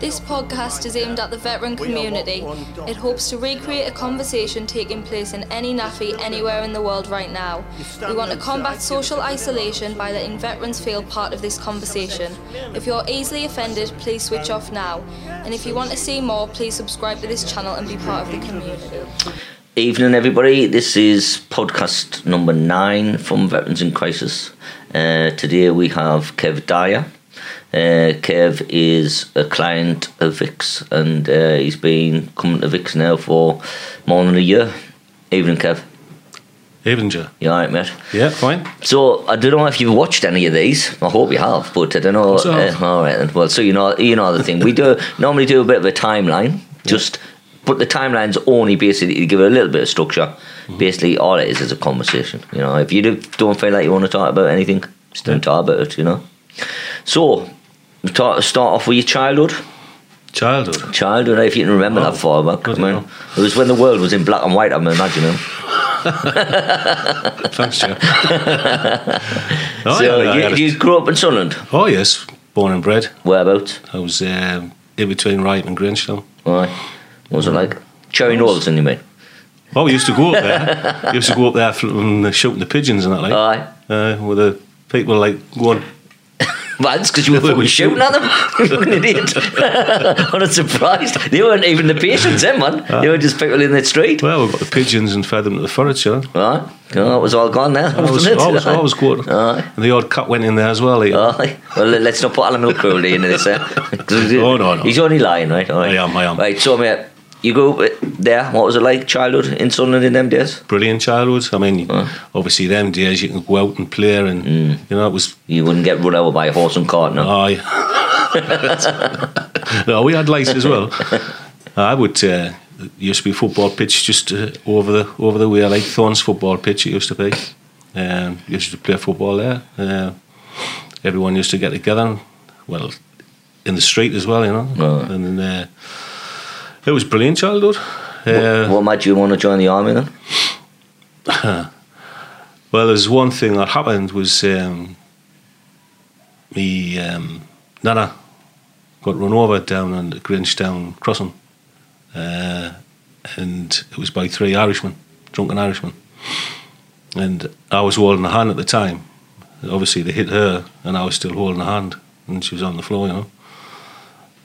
This podcast is aimed at the veteran community. It hopes to recreate a conversation taking place in any NAAFI anywhere in the world right now. We want to combat social isolation by letting veterans feel part of this conversation. If you're easily offended, please switch off now. And if you want to see more, please subscribe to this channel and be part of the community. Evening, everybody. This is podcast number nine from Veterans in Crisis. Uh, today we have Kev Dyer. Uh, Kev is a client of Vix and uh, he's been coming to Vix now for more than a year. Evening, Kev. Evening, Joe. You alright, mate? Yeah, fine. So I don't know if you've watched any of these. I hope you have, but I don't know. So- Uh, all right, then. well, so you know, you know the thing. We do normally do a bit of a timeline, just, but the timeline's only basically to give it a little bit of structure. Basically, all it is is a conversation. You know, if you do, don't feel like you want to talk about anything, just don't talk about it. You know. So, talk, start off with your childhood. Childhood. Childhood, if you can remember that Oh, far back. I mean, it was when the world was in black and white. I'm imagining. Thanks, Joe. oh, so, yeah, you, you grew up in Sunderland. oh, yes. Born and bred. Whereabouts? I was um, in between Wright and Grangetown. Right. What was it like? Cherry Knowlton, you mean? Oh, we used to go up there. We used to go up there flipping, shooting the pigeons and that, like. Aye. Uh, with the people, like, going... That's because you were fucking shooting at them. You're an idiot. I'm not surprised. They weren't even the patients, then, man. They were just people in the street. Well, we've got the pigeons and fed them to the furniture. Right. Oh, it was all gone there, I was, wasn't it? I was, I was good. Aye. And the odd cat went in there as well. Aye. Well, let- let's not put animal cruelty into this. Eh? Oh, no, no. He's only lying, right? All right. I am, I am. Right, so, mate, you grew up there. What was it like, childhood in Sunderland in them days? Brilliant childhood. I mean, obviously, them days you can go out and play, and Mm. you know it was You wouldn't get run over by a horse and cart, no? Aye. no, we had lights as well. I would. Uh, used to be a football pitch just uh, over the over the way, like Thorns football pitch. It used to be. Um, used to play football there. Uh, everyone used to get together. Well, in the street as well, you know. Right. And uh, it was brilliant childhood. Uh, what made you want to join the army then? Well, there's one thing that happened was um, me um, Nana got run over down on the Grangetown crossing, uh, and it was by three Irishmen, drunken Irishmen, and I was holding a hand at the time. Obviously, they hit her, and I was still holding a hand, and she was on the floor, you know.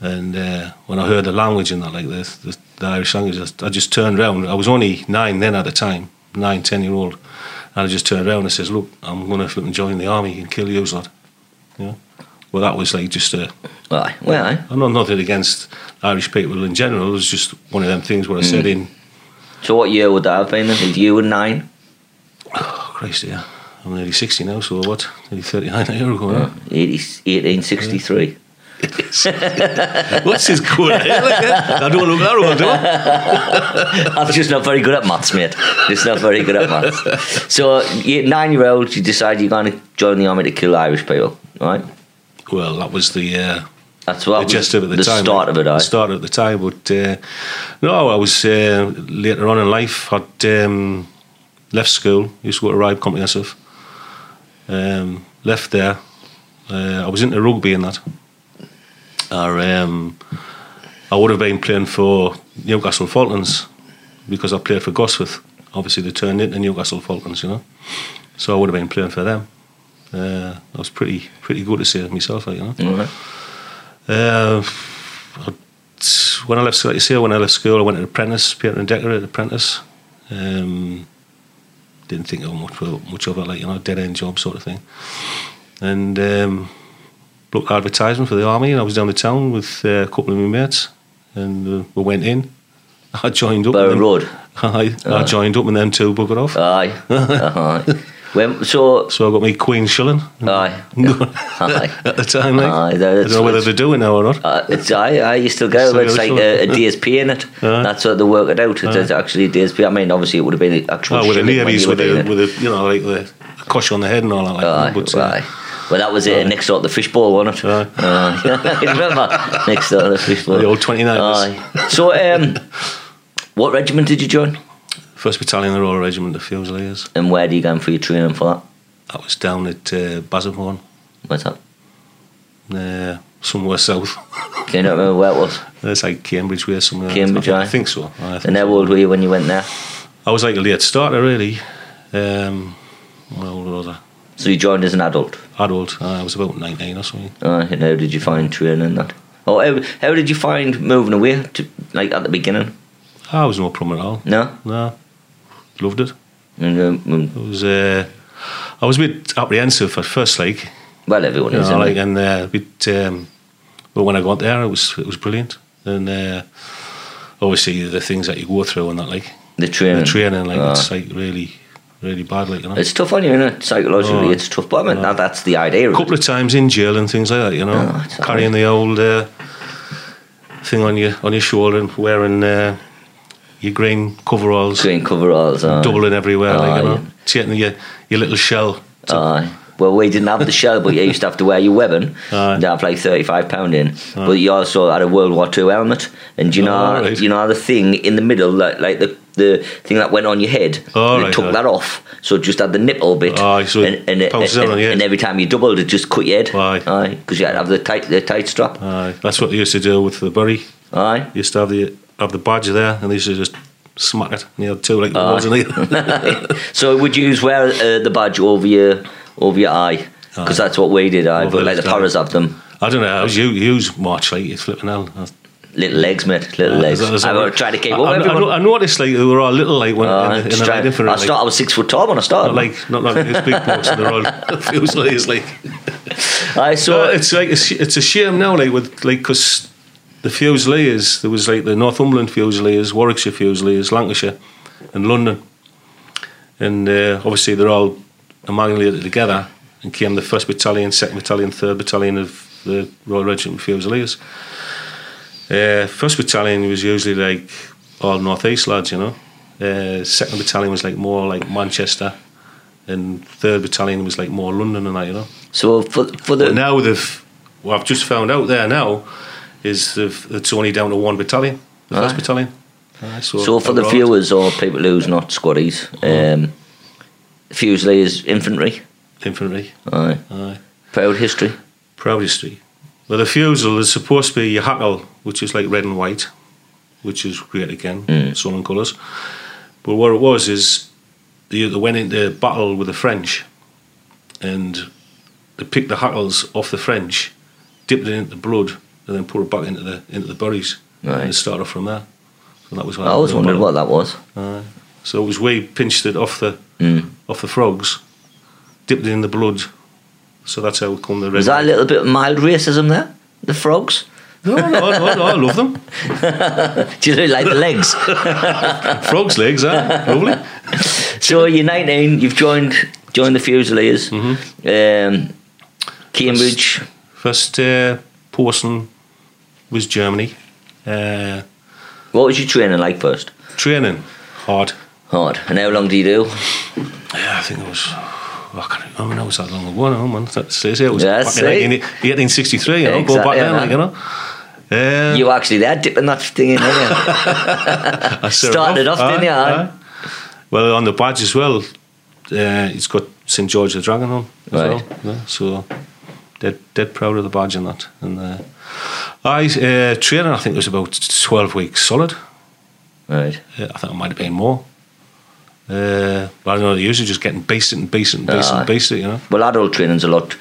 And uh, when I heard the language in that, like this, the, the Irish language, I just- turned around. I was only nine then at the time, nine, ten year old. And I just turned around and says, "Look, I'm going to join the army and kill you, lot." You know. Well, that was like just a. Aye. Well, aye. I'm not nothing against Irish people in general. It was just one of them things where I said in, So what year would that have been? If you were nine? "Oh Christ, yeah, I'm nearly 60 now, so what? Nearly 39 a year ago. Yeah. 80, 1863. What's his code? I don't look that do I? I'm just not very good at maths, mate. Just not very good at maths. So, nine year old, you decide you're going to join the army to kill Irish people, right? Well, that was the. Uh, That's what the gist of it at the, the time. start of it, aye. The start at the time, but uh, no, I was uh, later on in life. Had um, left school. Used to go to Ryhope Comprehensive. Um, left there. Uh, I was into rugby and that. Or, um, I would have been playing for Newcastle Falcons because I played for Gosforth. Obviously, they turned into Newcastle Falcons, you know. So I would have been playing for them. Uh, I was pretty pretty good to see myself, like, you know. Uh, when I left, like you say, when I left school, I went to apprentice, painter and decorator apprentice. Um, didn't think of much, much of it, like you know, dead end job sort of thing. And um, looked advertisement for the army, and I was down the town with uh, a couple of my mates, and uh, we went in. I joined up. Barrow Road. I, I joined up, and then two buggered off. Aye. aye. When, so, so I got me Queen shilling aye. Aye. at the time. Like. Aye, I that's don't know whether what's- they do it now or not. Uh, it's aye, aye, you still go. Still It's go, like a, a DSP in it. Aye. That's what they work it out. It's actually a DSP. I mean, obviously, it would have been the actual. Oh, with the shilling when navies, you were with the, it. with the, you know, like the cush on the head and all that. Like Aye, that. But, uh, aye. Well, that was it. Next door to the fishbowl, wasn't it? Aye. you remember? Next door to the fishbowl. The old 29ers. Aye. So, um, what regiment did you join? First Battalion, the Royal Regiment of Fusiliers. And where do you go for your training for that? That was down at uh, Bassingbourn, What's that? uh, somewhere south. Can you not remember where it was? It's like Cambridge way somewhere. Cambridge, I, aye. think so. I think And how so. old were you when you went there? I was like a late starter, really. Um, how old was I? So you joined as an adult. Adult. I was about 19 or something. Uh, and how did you find training that? Oh, how, how did you find moving away to like at the beginning? I was no problem at all. No, No, loved it. and, um, um, It was. Uh, I was a bit apprehensive at first, like, well, everyone you is. know, like, and uh, a bit. Um, but when I got there, it was it was brilliant, and uh, obviously the things that you go through and that, like the training. the training, like Ah. it's like really, really badly. you know. It's tough on you, isn't it? Psychologically, Oh. it's tough. But I mean, that, that's the idea. a couple of times in jail and things like that, you know, Oh, it's carrying the old uh, thing on your on your shoulder and wearing uh, your green coveralls, Green coveralls. Uh, doubling everywhere, like you Oh, know, taking your your little shell. Aye. well, we didn't have the shell, but you used to have to wear your weapon. Aye. You'd have like thirty-five pound in, but you also had a World War Two helmet, and you know, Oh, right. you know the thing in the middle, like, like the the thing that went on your head. Oh, they right, took right. that off, so it just had the nipple bit. Aye, so it and, and, and, bounces on and every time you doubled, it just cut your head. Aye. aye, because you had to have the tight the tight strap. Uh, that's what they used to do with the bury. Aye. You used to have the have the badge there, and they used to just smack it. And you had two like the Aye. in it. so would you use wear uh, the badge over your over your eye? Because that's what we did. I but like the paras have them. I don't know how you use march like it's flipping hell. Little legs, mate. Little legs. There's- I there's- was trying to keep I, up. I, I, everyone. I noticed like they were all little like when Uh, in, the- in just the try- night infantry. I, like, start, I was six foot tall when I started. not like not like these big blokes and they're all fusiliers like. I So saw it's like it's, it's a shame now, like with like because the Fusiliers there was like the Northumberland Fusiliers, Warwickshire Fusiliers, Lancashire, and London, and uh, obviously they're all amalgamated together and came the first battalion, second battalion, third battalion of the Royal Regiment Fusiliers. Uh, first battalion was usually like all northeast lads, you know. Uh, second battalion was like more like Manchester, and third battalion was like more London and that, you know. so for for the But now they've, what I've just found out there now is it's only down to one battalion, the first battalion. Aye, so for the viewers or people who's not squaddies, um, Fusiliers infantry. infantry, Aye. aye. Proud history. proud history. The fusel is supposed to be your hackle, which is like red and white, which is great again, Mm. Southern colours. But what it was is they, they went into battle with the French, and they picked the hackles off the French, dipped it into the blood, and then put it back into the into the buries, Right. and it started from there. So that was. Why I always wondered what that was. Aye. So it was we pinched it off the Mm. off the frogs, dipped it in the blood. So that's how come the. Was that a little bit of mild racism there? The frogs? No, no, no, no, I love them. Do you like the legs? Frogs' legs, huh? Lovely. so you're 19. You've joined joined the Fusiliers. Mm-hmm. Um, Cambridge. First uh, posting was Germany. Uh, What was your training like first? training, hard. Hard. And how long do you do? Yeah, I think it was. I can't remember. It was that long ago now, man. That says it was Yeah, back in 1863. You know, go Exactly, back then, like, you know. Uh, You actually there dipping that thing in, weren't you? Started off, didn't you, aye? Well, on the badge as well, uh, it's got St George the Dragon on as Right. well. Yeah, so dead, dead proud of the badge and that. And uh, I uh, training, I think it was about twelve weeks solid. Right. I think it might have been more. Uh, but I know they're usually just getting basic and basic and basic and basic, you know. Well, adult training's a lot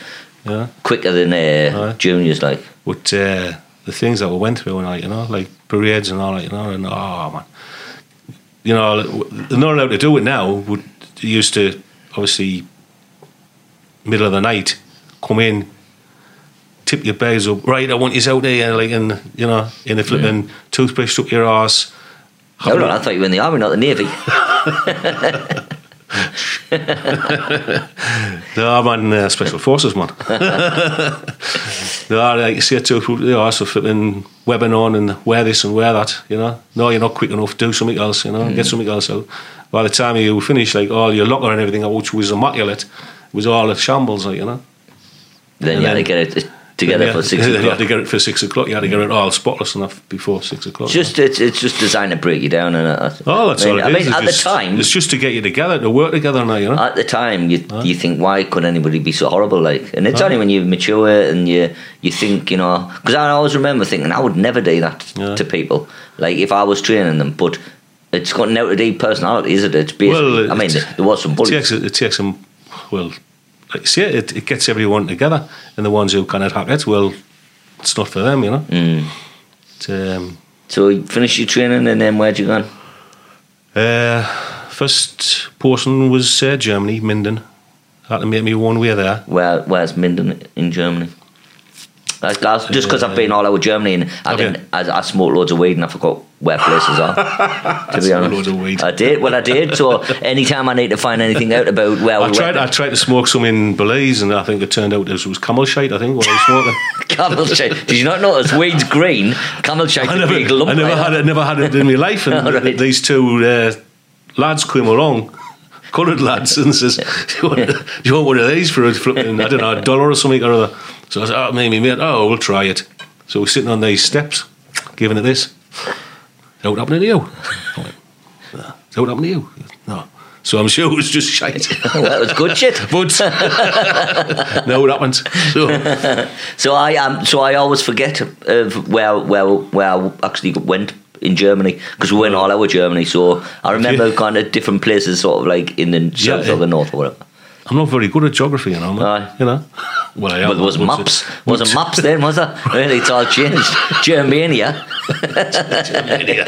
Yeah. quicker than uh, juniors, like. But uh, the things that we went through and like, you know, like parades and all that, you know, and oh man. You know, they're not allowed to do it now. Would used to obviously middle of the night come in, tip your bags up, right, I want you out there like in you know, in the flipping toothbrush up your arse. Hold on, I thought you were in the army, not the navy. No, I'm on uh, special forces, man. no, like you say to you know, so flipping webbing on and wear this and wear that, you know. No, you're not quick enough. Do something else, you know. Get mm-hmm. something else out. By the time you finish, like all your locker and everything, which was immaculate, was all a shambles, like you know. Then And you had to get it together Yeah, for six You had o'clock. to get it for six o'clock. You had to get it all spotless enough before six o'clock. Just it's, it's just designed to break you down, and oh, that's I mean, all it I is. mean, It's at just- the time, it's just to get you together to work together now. You know. at the time, you you think why could anybody be so horrible? Like, and it's only when you mature and you you think you know. Because I always remember thinking I would never do that Yeah. to people. Like if I was training them, but it's got do personality, isn't it? It's basically. Well, I mean, it- there was some it bullies. takes it takes them. Well, like you say, it, it gets everyone together, and the ones who cannot have it, well, it's not for them. You know. Mm. It's, um, So you finished your training, and then where'd you go? Uh, first portion was uh, Germany, Minden. Had to make me one way there. Where Where's Minden in Germany? That's, that's just because I've been all over Germany and I, you? didn't, I, I smoked loads of weed and I forgot where places are. to be honest, loads of weed. I did. Well, I did. So anytime I need to find anything out about where I tried. I tried to smoke some in Belize, and I think it turned out it was camel shite. I think what I was smoking. camel shite. Did you not notice weed's green? Camel shite's I a never, big lump. I never like had that. it. Never had it in my life. And right. these two uh, lads came along, coloured lads, and says, do you, want, "Do you want one of these for a flipping, I don't know, a dollar or something or other?" So I said, "Oh, maybe, mate. Oh, we'll try it." So we're sitting on these steps, giving it this. How it happened to you? "No." How to you? No. So I'm sure it was just shite. well, that was good shit. But no, it happened. So So I um, so I always forget of where where where I actually went in Germany because we went all over Germany. So I remember Yeah. kind of different places, sort of like in the south Yeah, or the north or whatever. I'm not very good at geography, you know. man. Aye. You know. Well, I am. But there was maps. but- Wasn't maps then, was there? Really, it's all changed. Germania. Germania.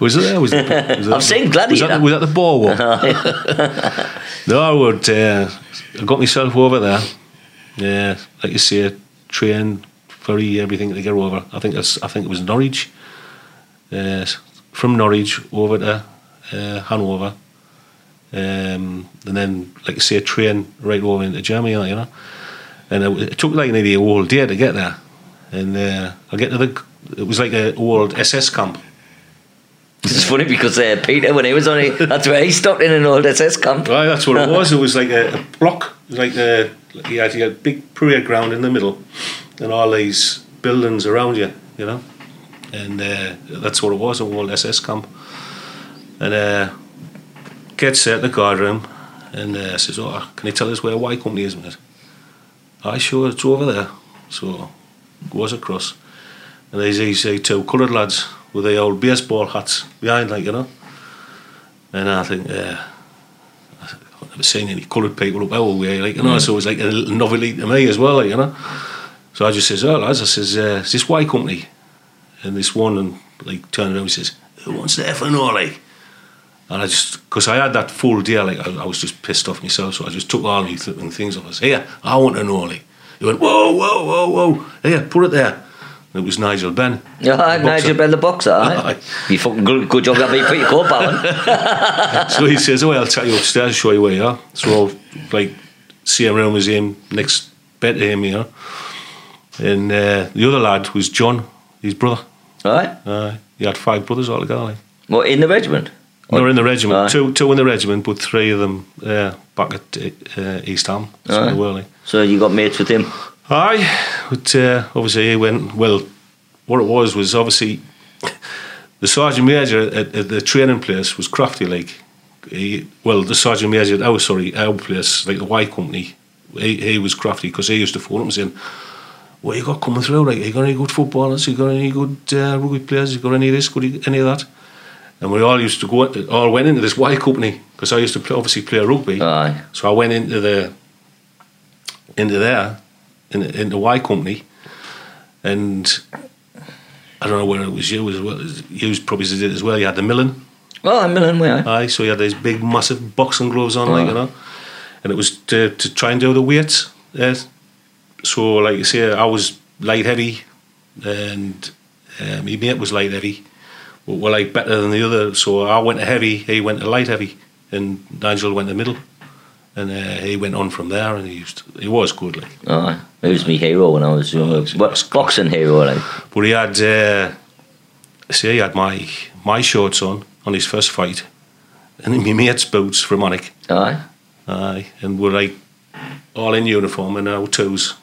Was it there? Was it, was it I've seen Was that, Gladiator. was that the boardwalk? no, I would. Uh, I got myself over there. Yeah, like you say, train, ferry, everything to get over. I think I think it was Norwich. Uh, from Norwich over to uh, Hanover, um, and then like you say, a train right over into Germany. You know, and it, it took like nearly a whole day to get there. And uh, I get to the. It was like a old SS camp. It's funny because uh, Peter, when he was on it, that's where he stopped in an old SS camp. Right, that's what it was. It was like a, a block. Like a, like you had, had a big parade ground in the middle, and all these buildings around you, you know. And uh, that's what it was, a old SS camp. And uh, gets there at the guardroom and uh, says, "Oh, can you tell us where Y Company is, mate?" I sure it's over there. So goes across, and there's these uh, two coloured lads with the old baseball hats behind, like you know. And I think, uh, I've never seen any coloured people up our way, like you know. So it was like a novelty to me as well, like you know. So I just says, "Oh lads," I says, uh, "Is this Y company?" And this one and like turned around, and says, "Who wants the F and O, like?" And I just, because I had that full day, like I, I was just pissed off myself, so I just took all my flipping things off. I said, "Here, I want an Ollie." He went, "Whoa, whoa, whoa, whoa! Here, put it there." And it was Nigel Benn. Yeah, the Nigel. Benn, the boxer. Aye. You fucking good, good job that you put your coat on. so he says, "Oh, I'll take you upstairs, show you where you are." So I'll like same room as him, next bed to him, you know. And uh, the other lad was John, his brother. Right? Uh, he had five brothers altogether. Like. Well, in the regiment. They were in the regiment, Aye. two two in the regiment, but three of them uh, back at uh, East Ham. So Aye. they were, like. So you got mates with him. Aye, but uh, obviously he went. Well, what it was was obviously the sergeant major at, at the training place was crafty. Like, he, well, the sergeant major at our sorry our place, like the Y company, he, he was crafty because he used to phone and saying, "What you got coming through? Like, you got any good footballers? You got any good uh, rugby players? You got any of this? Good any of that?" And we all used to go, all went into this Y company because I used to play, obviously play rugby. Aye. So I went into the into there, in into Y company, and I don't know where it was you as well. You probably did it as well. You had the milling, Well, I'm in way. aye. aye. So you had these big, massive boxing gloves on, like Oh. you know, and it was to, to try and do the weights. Yeah. So like you say, I was light heavy, and uh, my mate was light heavy. We're like better than the other. So I went to heavy, he went to light heavy, and Nigel went to middle. And uh, he went on from there, and he used he was good, like. Aye. He was my hero when I was younger. it's- Well, boxing hero, like. But he had, uh, say, he had my my shorts on on his first fight, and my mate's boots from Monic. Aye. Aye, and we're like all in uniform and our twos,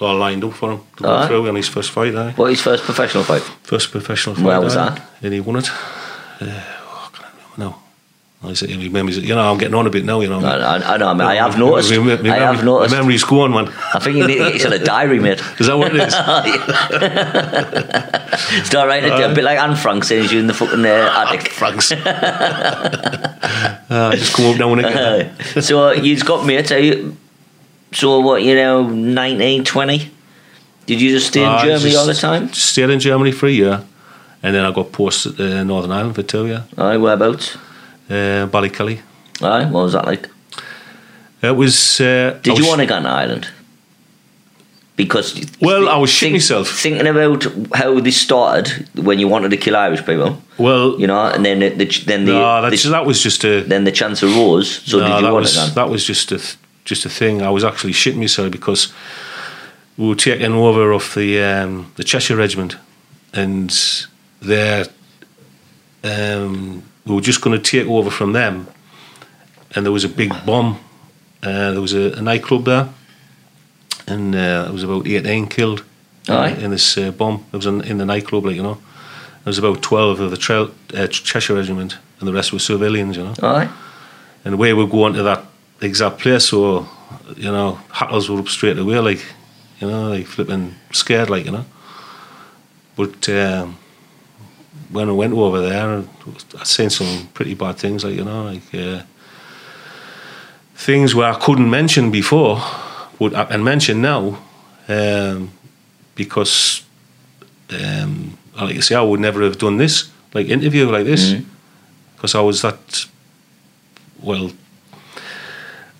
all lined up for him to go Aye. through in his first fight. Aye. What his first professional fight? First professional fight. Where was aye. that? And he won it. Uh, oh, remember. I said, he remembers it. You know, I'm getting on a bit now, you know. I, I, I know. I, mean, I have noticed. My I have noticed. My memory's gone, man. I think you need to get yourself a diary, mate. Is that what it is? Start writing it down, a bit like Anne Frank saying you in the fucking uh, attic. Franks. uh, just come up now and again. Uh, so you've got mates. Are you, so what? You know, 19, 20? Did you just stay in Uh, Germany all the time? Stayed in Germany for a year. And then I got posted to Northern Ireland for two years. Aye, whereabouts? Uh, Ballykelly. Aye, what was that like? It was. Uh, Did I you want to go to Ireland? Because Well, I was shitting myself. thinking about how this started when you wanted to kill Irish people, Well, you know, and then the, the then the, no, the that was just a. then the chance arose. So did you that want was to go? that was just a th- just a thing. I was actually shitting myself because we were taking over of the um, the Cheshire Regiment, and they um, we were just going to take over from them, and there was a big bomb. Uh, there was a, a nightclub there, and uh, there was about eighteen killed Aye. in this uh, bomb. It was in, in the nightclub, like you know. There was about twelve of the Trail, uh, Cheshire Regiment, and the rest were civilians, you know Aye, and we were going to that exact place, so you know, hackles were up straight away, like you know, like flipping scared, like you know. But um, when I went over there, I seen some pretty bad things, like you know, like uh, things where I couldn't mention before, but I can mention now, um, because um, like you say, I would never have done this, like interview like this, Mhm. because I was that well,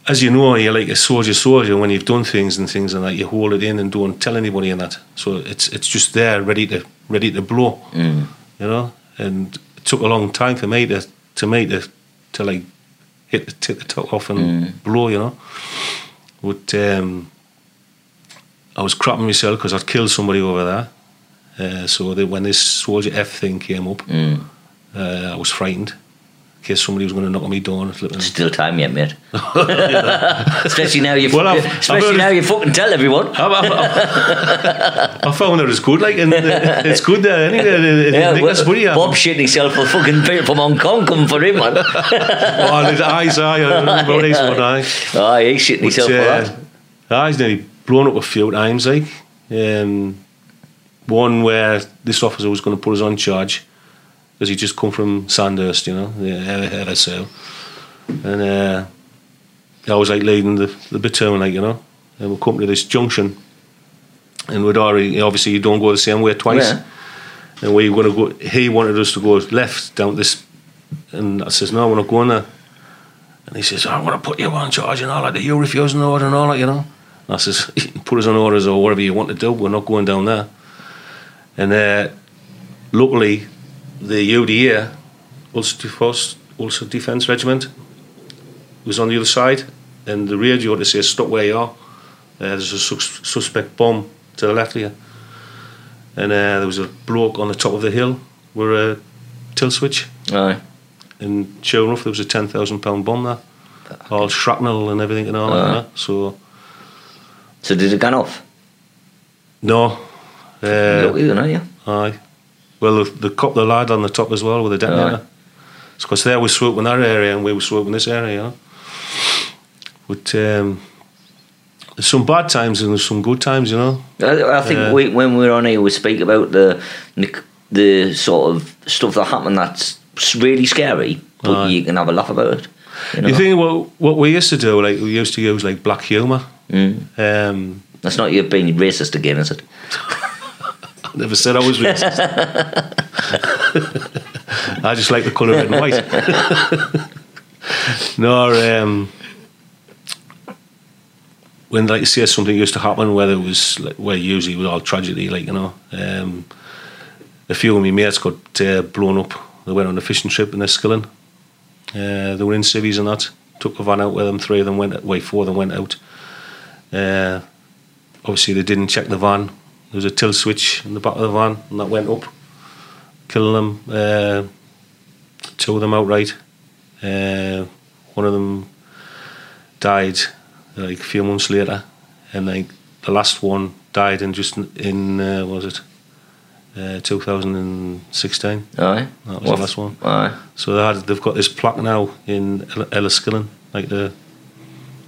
as you know, you're like a soldier, soldier. When you've done things and things and that, you hold it in and don't tell anybody and that. So it's it's just there, ready to ready to blow. Mm. You know, and it took a long time for me to to me to to like hit the, hit the top off and Mm. blow. You know, but um, I was crapping myself because I'd killed somebody over there. Uh, so that when this soldier F thing came up, Mm. uh, I was frightened. In case somebody was going to knock on me door and. Still time yet, mate. especially now you, Well, fucking, I've- I've especially now you fucking tell everyone. I, I, I found it as good, like, and uh, it's good there, anyway. It, it, Yeah, well, it's yeah. Bob shitting himself for fucking people from Hong Kong coming for him, man. Oh, his eyes, aye, I remember what one eye. oh, he's shitting himself for that. uh, he's nearly blown up a few times, like. Um, one where this officer was going to put us on charge because he just come from Sandhurst, you know, the RSL. And uh, I was like leading the, the battalion, like, you know, and we come to this junction. And we'd already, obviously, you don't go the same way twice. Yeah. And we were going to go, he wanted us to go left down this. And I says, no, we're not going there. And he says, I want to put you on charge and all that. You refuse an order and all that, you know. And I says, put us on orders or whatever you want to do. We're not going down there. And uh, luckily, the UDA, Ulster Defence, Ulster Defence Regiment, was on the other side. And the radio to say, stop where you are. Uh, there's a sus- suspect bomb to the left of you. And uh, there was a bloke on the top of the hill with a tilt switch. Aye. And sure enough, there was a ten thousand pound bomb there, all shrapnel and everything and all that. So So did it gone off? no, uh, Lucky then, aren't you? aye. Well, the, the cop, the lad on the top as well with the detonator. Because they were swooping that area and we were swooping this area, you know. But um, there's some bad times and there's some good times, you know. I, I think Yeah. we, when we're on here, we speak about the the, the sort of stuff that happened that's really scary, but Aye. you can have a laugh about it. You know? You think what what we used to do, like we used to use like black humour. Mm. Um, That's not you being racist again, is it? Never said I was racist. I just like the colour red and white. no, um, when like you say something used to happen, whether it was like, well, usually it was all tragedy, like you know. Um, a few of my mates got uh, blown up. They went on a fishing trip in Enniskillen. Uh, they were in civvies and that. Took a van out with them. Three of them went. Wait, four of them went out. Uh, obviously, they didn't check the van. There was a tilt switch in the back of the van, and that went up, killing them. Uh, two of them outright. Uh, one of them died like a few months later, and like the last one died in just in, uh, what was it uh, 2016. Aye. That was the last one. Aye. So they had, they've got this plaque now in El- Enniskillen, like the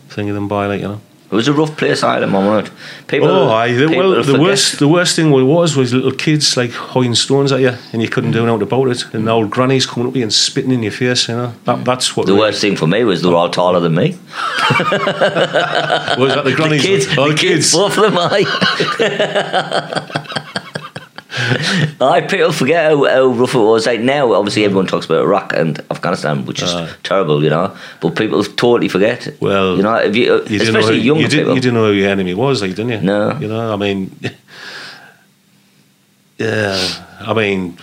thing of them by, like you know. It was a rough place, Ireland, one word. People, oh, aye. The, well, the forget. worst, the worst thing was was little kids like hoying stones at you, and you couldn't do mm. anything about it. And the old grannies coming up to you and spitting in your face. You know, that, mm. that's what The really- worst thing for me was they were all taller than me. was that. The grannies? The kids, oh, the kids, both of them, aye. aye, people forget how, how rough it was. Like now, obviously, everyone talks about Iraq and Afghanistan, which is Aye. terrible, you know. But people totally forget. Well, you know, if you, You didn't know who, especially young you, didn't, people. you didn't know who your enemy was, like, didn't you? No. You know, I mean, yeah, I mean,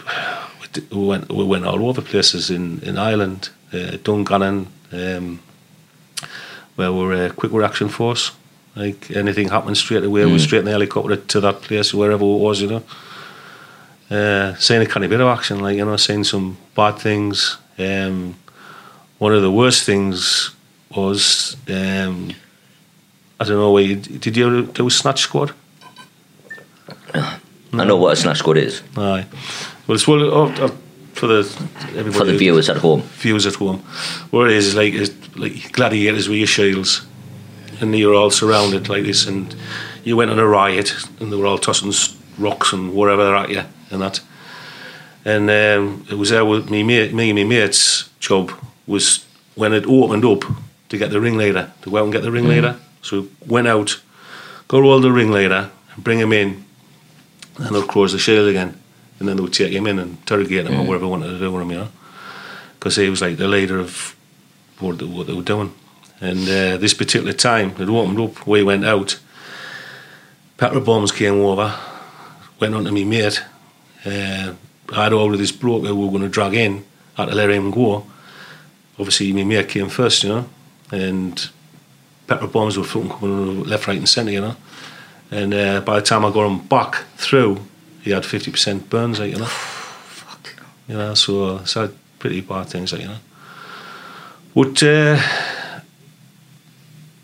we went we went all over places in in Ireland, uh, Dungannon, um, where we're a quick reaction force. Like anything happened straight away, Mm. we're straight in the helicopter to that place, wherever it was, you know. Uh, seeing a kind of bit of action, like you know, seeing some bad things. Um, one of the worst things was um, I don't know. Where you, did you ever do a snatch squad? I know what a snatch squad is Aye. Well, it's well oh, uh, for the everybody for the viewers at home. viewers at home. What it is is like is like gladiators with your shields, and you're all surrounded like this, and you went on a riot, and they were all tossing rocks and whatever they're at you and that. And um, it was there with me, mate, me and my mate's job was when it opened up to get the ringleader to go out and get the ringleader. So we went out, got all the ringleader, and bring him in, and they'll close the shield again, and then they'll take him in and interrogate him or whatever they wanted to do with him, you know because he was like the leader of what they, what they were doing. And uh, this particular time, it opened up, we went out. Petra bombs came over, went on to me mate. Uh, I had ordered this bloke who we were going to drag in, had to let him go. Obviously, my mate came first, you know, and Petra bombs were fucking coming left, right, and centre, you know. And uh, by the time I got him back through, he had 50% burns, like, you know. You know, so had pretty bad things, like, you know. But uh,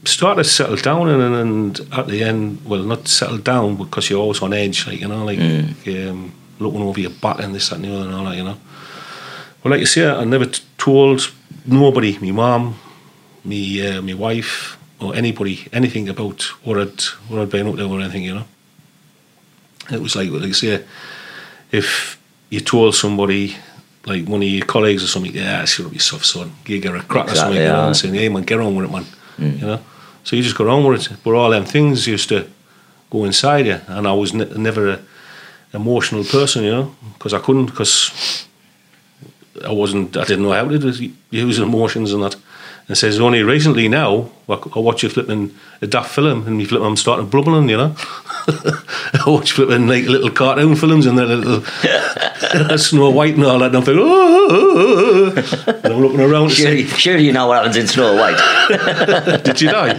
started to settle down, and, and, at the end, well, not settle down because you're always on edge, like, you know, like um, looking over your back and this, that, and the other, and all that, you know. Well, like you say, I never t- told nobody, me mum, me, uh, me wife, or anybody, anything about what I'd, what I'd been up to or anything, you know. It was like, like I say, if you told somebody, like one of your colleagues or something, yeah, sure, be soft son, you get a crack or Exactly, something, you know, yeah. and saying, hey man, get on with it, man, you know. So you just got on with it. But all them things used to go inside you, and I was ne- never an emotional person, you know, because I couldn't, because I wasn't, I didn't know how to use emotions and that. And says only recently now I watch you flipping a daft film and me flipping I'm starting blubbering, you know. I watch flipping like little cartoon films and then little Snow White and all that and I'm thinking, oh, and I'm looking around Surely, surely you know what happens in Snow White. did you die?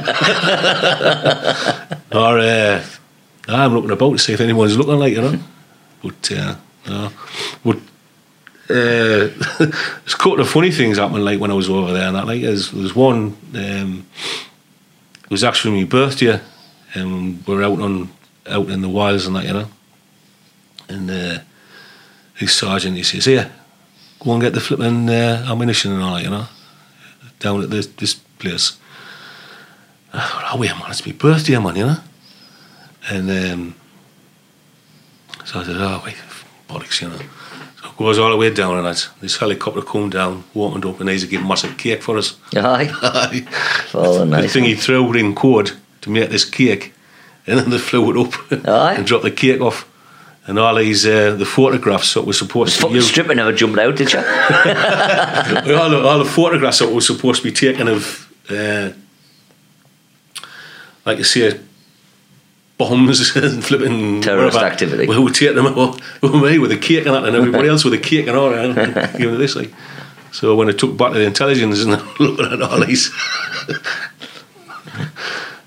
or uh, I'm looking about to see if anyone's looking like, you know. But, uh, no. But there's a couple of funny things happened like when I was over there and that like there's, there's one um, it was actually my birthday and we're out on out in the wilds and that you know? And uh, his sergeant he says here go and get the flipping uh, ammunition and all that you know? Down at this, this place. I thought, oh wait man it's my birthday man you know? And um, so I said oh wait bollocks you know goes all the way down and that. This helicopter come down, opened up, and he's giving massive cake for us. Aye. Aye. Oh, the nice. thing he threw in cord to make this cake, and then they flew it up Aye. and dropped the cake off. And all these uh, the photographs that were supposed to Fucking be stripper never jumped out, did you? all, the, all the photographs that were supposed to be taken of, uh, like you say, bombs and flipping Terrorist whatever. activity. Well, take them out with me with a cake and that, and everybody else with a cake and all that. Give me this like. So when I took back to the intelligence and looking at all these,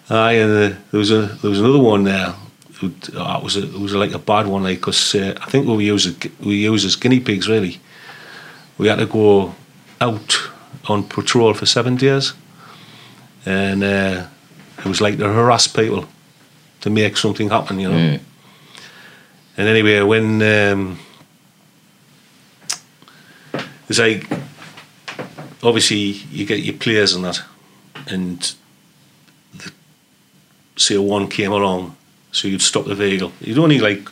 aye, and uh, there was a there was another one there. who- Oh, it was a, it was like a bad one, like because uh, I think we use we use as guinea pigs really. We had to go out on patrol for seven days, and uh, it was like to harass people to make something happen, you know. Mm. And anyway, when um, it's like obviously you get your players and that, and the, say a one came along, so you'd stop the vehicle. You'd only like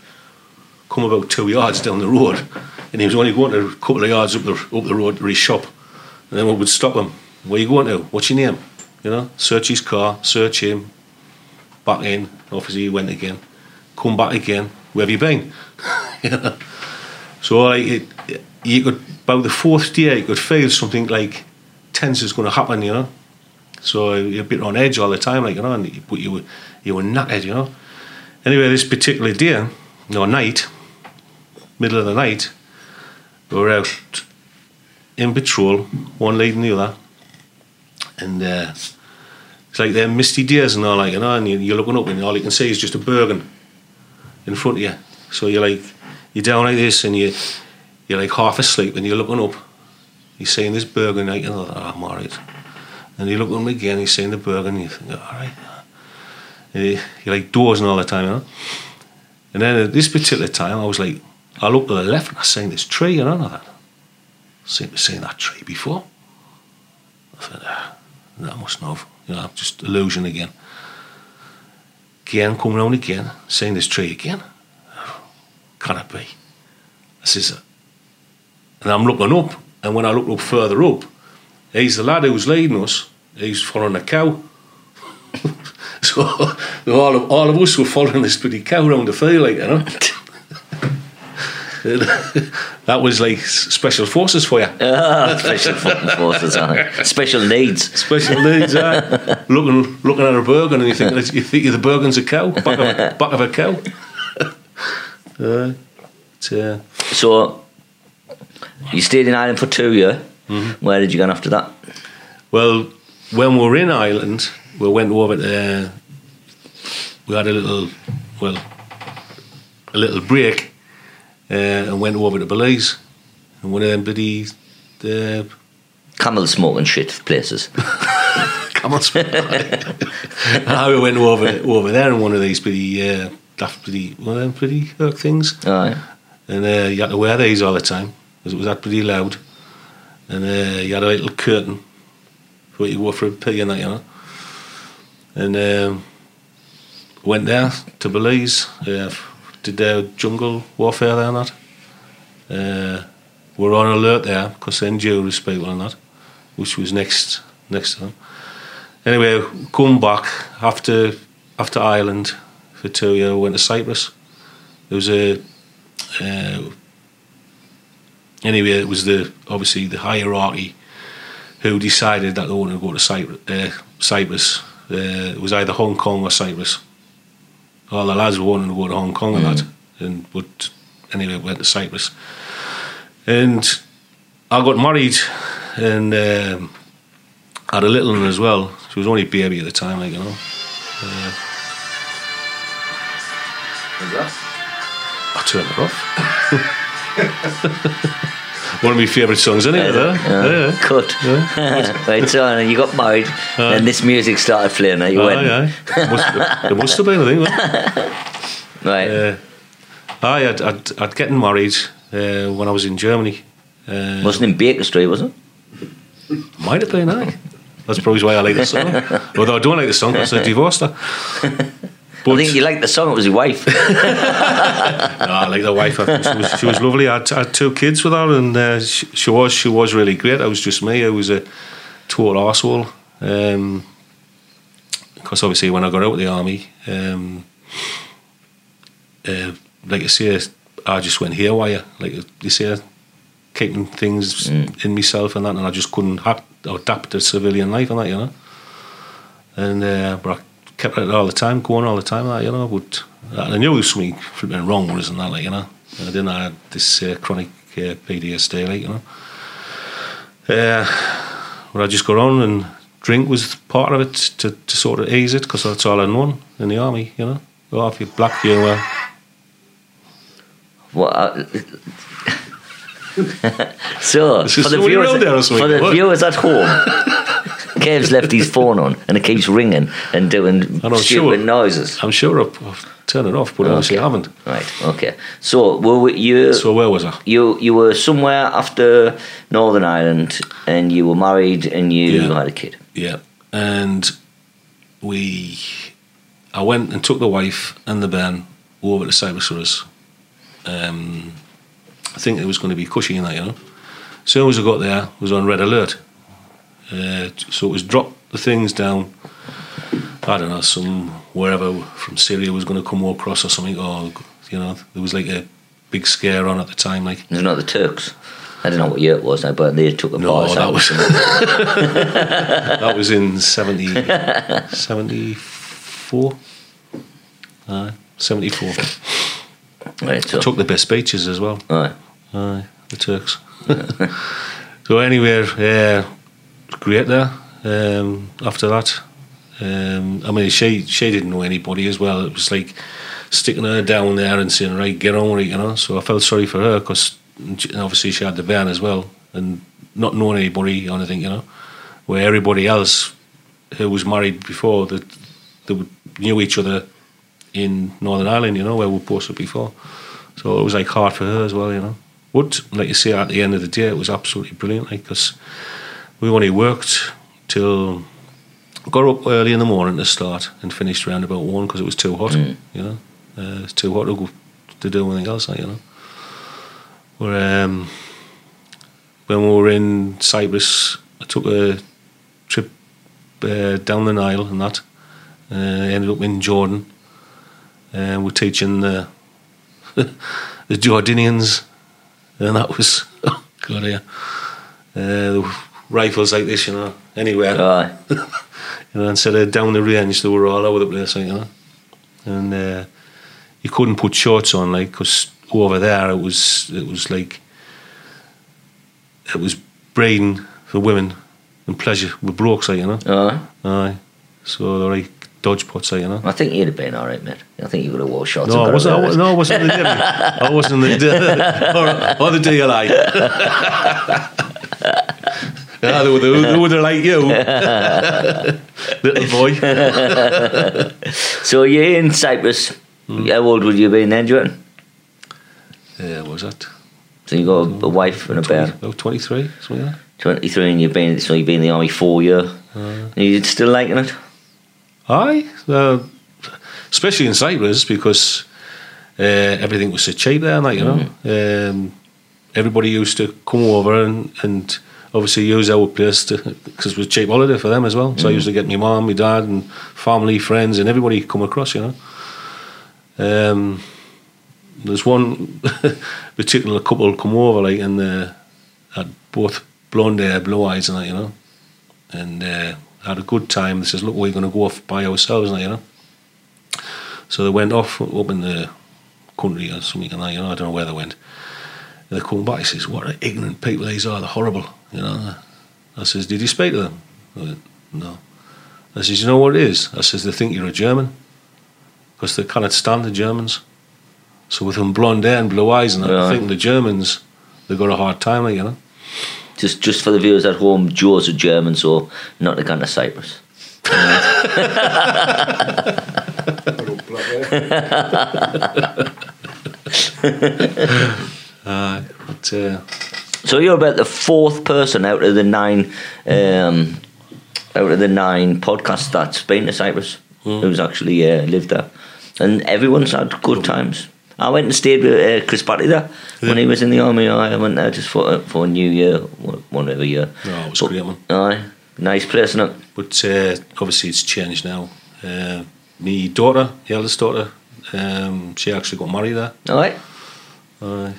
come about two yards down the road, and he was only going a couple of yards up the up the road to his shop, and then we would stop him. Where you going to? What's your name? You know, search his car, search him, back in. Obviously, he went again, come back again. Where have you been? you? So like it, you could about the fourth day, you could feel something like tense is going to happen. You know, so you're a bit on edge all the time, like you know, and, but you were you were knackered, you know. Anyway, this particular day, no night, middle of the night, we were out in patrol, one leading the other, and uh, it's like they're misty days and all, like you know, and you- you're looking up and all you can see is just a Bergen in front of you. So you're like, you're down like this and you, you're like half asleep and you're looking up. You're seeing this Bergen, like, know, oh, I'm alright. And you look at him again, you're seeing the Bergen, and you think, oh, alright. And you- You're like dozing all the time, you know. And then at this particular time, I was like, I looked to the left and I seen this tree, you know, and I thought, seen, seen that tree before. I thought, ah, that must not have, you know, just illusion again. Again, come round again, seeing this tree again. Can it be? I says, and I'm looking up, and when I look up further up, he's the lad who's leading us, he's following a cow. so all of, all of us were following this pretty cow around the field, like, you know. that was like special forces for you. Ah, special fucking forces, aye. special needs. Special needs, uh, looking looking at a Bergen and you think you think the Bergen's a cow, back of a, back of a cow. uh, uh, So you stayed in Ireland for two years. Where did you go after that? well, when we were in Ireland, we went over there. we had a little, well, a little break, uh, and went over to Belize, and one of them bloody, the Camel smoking shit places. Come on, I went over over there in one of these pretty, uh, daft pretty, one of them pretty hook things. Aye. and uh, you had to wear these all the time because it was that pretty loud. And uh, you had a little curtain for you go for a pee and that, you know. And um, went there to Belize, uh, did their jungle warfare there and that. Uh, we're on alert there because then was people and that, which was next next to them. Anyway, come back after after Ireland for two years, went to Cyprus. There was a uh, anyway, it was the obviously the hierarchy who decided that they wanted to go to Cyprus. Uh, Cyprus. Uh, it was either Hong Kong or Cyprus. All the lads were wanting to go to Hong Kong and that, and but anyway, went to Cyprus. And I got married and um, had a little one as well. She was only a baby at the time, like you know. Uh, I turned it off. One of my favourite songs, anyway. there. Yeah. Yeah. Cut. right, so you got married, and this music started playing at your Aye, wedding. aye. Must, there must have been, I think. Right. Uh, aye, I'd, I'd, I'd getting married uh, when I was in Germany. Uh, Wasn't in Baker Street, was it? might have been, aye. That's probably why I like the song. Although I don't like the song because I divorced her. But I think you liked the song. It was your wife. no, I like the wife. She was, she was lovely. I had, I had two kids with her, and uh, she, she was she was really great. I was just me. I was a total arsehole. Um, because obviously when I got out of the army, um, uh, like I say, I just went here. haywire. Like you say, keeping things in myself and that, and I just couldn't adapt to civilian life and that, you know. And uh, but I kept it all the time, going all the time, Like, you know. But I knew there was something flipping wrong with us and that, like you know. And then I didn't have this uh, chronic uh, PTSD, like you know. Uh, but I just got on and drink was part of it to, to sort of ease it because that's all I known in the army, you know. Go off your black humour. What? uh, so for the viewers, for the What? viewers at home, Kev's left his phone on and it keeps ringing and doing And stupid sure- noises. I'm sure I've, turned it off, but obviously I haven't. Right. Okay. So were you? So where was I? you you were somewhere after Northern Ireland and you were married and you Yeah. had a kid. Yeah, and we, I went and took the wife and the Ben over to Cyprus for us. Um, I think it was going to be cushy and that, you know. As soon as I got there, it was on red alert. Uh, so it was drop the things down. I don't know, some wherever from Syria was going to come across or something, or you know, there was like a big scare on at the time, like. There's not the Turks. I don't know what year it was now, but they took a No, that was that was in 70, 74. Aye, 74. right. So Took the best beaches as well. Aye. Aye, the Turks. so anywhere yeah, great there. Um, after that, um, I mean, she she didn't know anybody as well. It was like sticking her down there and saying, "Right, get on with it," you know. So I felt sorry for her because obviously she had the van as well, and not knowing anybody or anything, you know. Where everybody else who was married before that they knew each other in Northern Ireland, you know, where we posted before. So it was like hard for her as well, you know. But like you say, at the end of the day, it was absolutely brilliant, like because we only worked till got up early in the morning to start and finished around about one because it was too hot, Mm. you know. Uh, it's too hot to go to do anything else, like you know. Where um, when we were in Cyprus, I took a trip uh, down the Nile and that. Uh, ended up in Jordan. And we're teaching the the Jordanians, and that was god yeah, uh, rifles like this, you know, anywhere, Aye. you know, instead of down the range, they were all over the place, like, you know, and uh, you couldn't put shorts on, like, because over there it was it was like it was breeding for women and pleasure with blokes, like, you know, Aye. aye, so they're like dodge pots, you know. I think you'd have been all right, mate. I think you would have wore shorts. No, I wasn't. I, away wa- with it. no, I wasn't the Navy. I wasn't the or, or the DLI. yeah, they were, the, they were the like you, little boy. So you're in Cyprus. Hmm. How old would you be then, Jordan? Yeah, what was that? So you got a, a wife and a 20, bear. about twenty-three, something like that. 23 and you've been, so you've been in the army four year. Uh. Are you still liking it? Aye, uh, especially in Cyprus because uh, everything was so cheap there, like you know. Um, everybody used to come over and, and obviously use our place because it was cheap holiday for them as well. So I used to get my mum, my dad, and family, friends, and everybody come across, you know. Um, there's one particular couple come over, like, and uh, had both blonde hair, blue eyes, and that, you know, and uh, had a good time. They says, "Look, we're going to go off by ourselves," and that, you know. So they went off up in the country or something, and that, you know, I don't know where they went. And they come back. He says, "What ignorant people these are! They're horrible," you know. I says, "Did you speak to them?" I went, "No." I says, "You know what it is?" I says, "They think you're a German because they cannot stand the Germans." So with them blonde hair and blue eyes, and that, I think the Germans they've got a hard time, like you know. Just just for the viewers at home, Joe's a German, so not the kind of Cyprus. Uh, but, uh, So you're about the fourth person out of the nine, um, out of the nine podcasts that's been to Cyprus who's actually uh, lived there, and everyone's had good times. I went and stayed with uh, Chris Batty there when he was in the army. I went there just for for New Year, one every year. no, it was But- great, man. Aye, nice place, isn't it? But uh, obviously it's changed now. Uh, my daughter, the eldest daughter, um, she actually got married there. All right. Uh,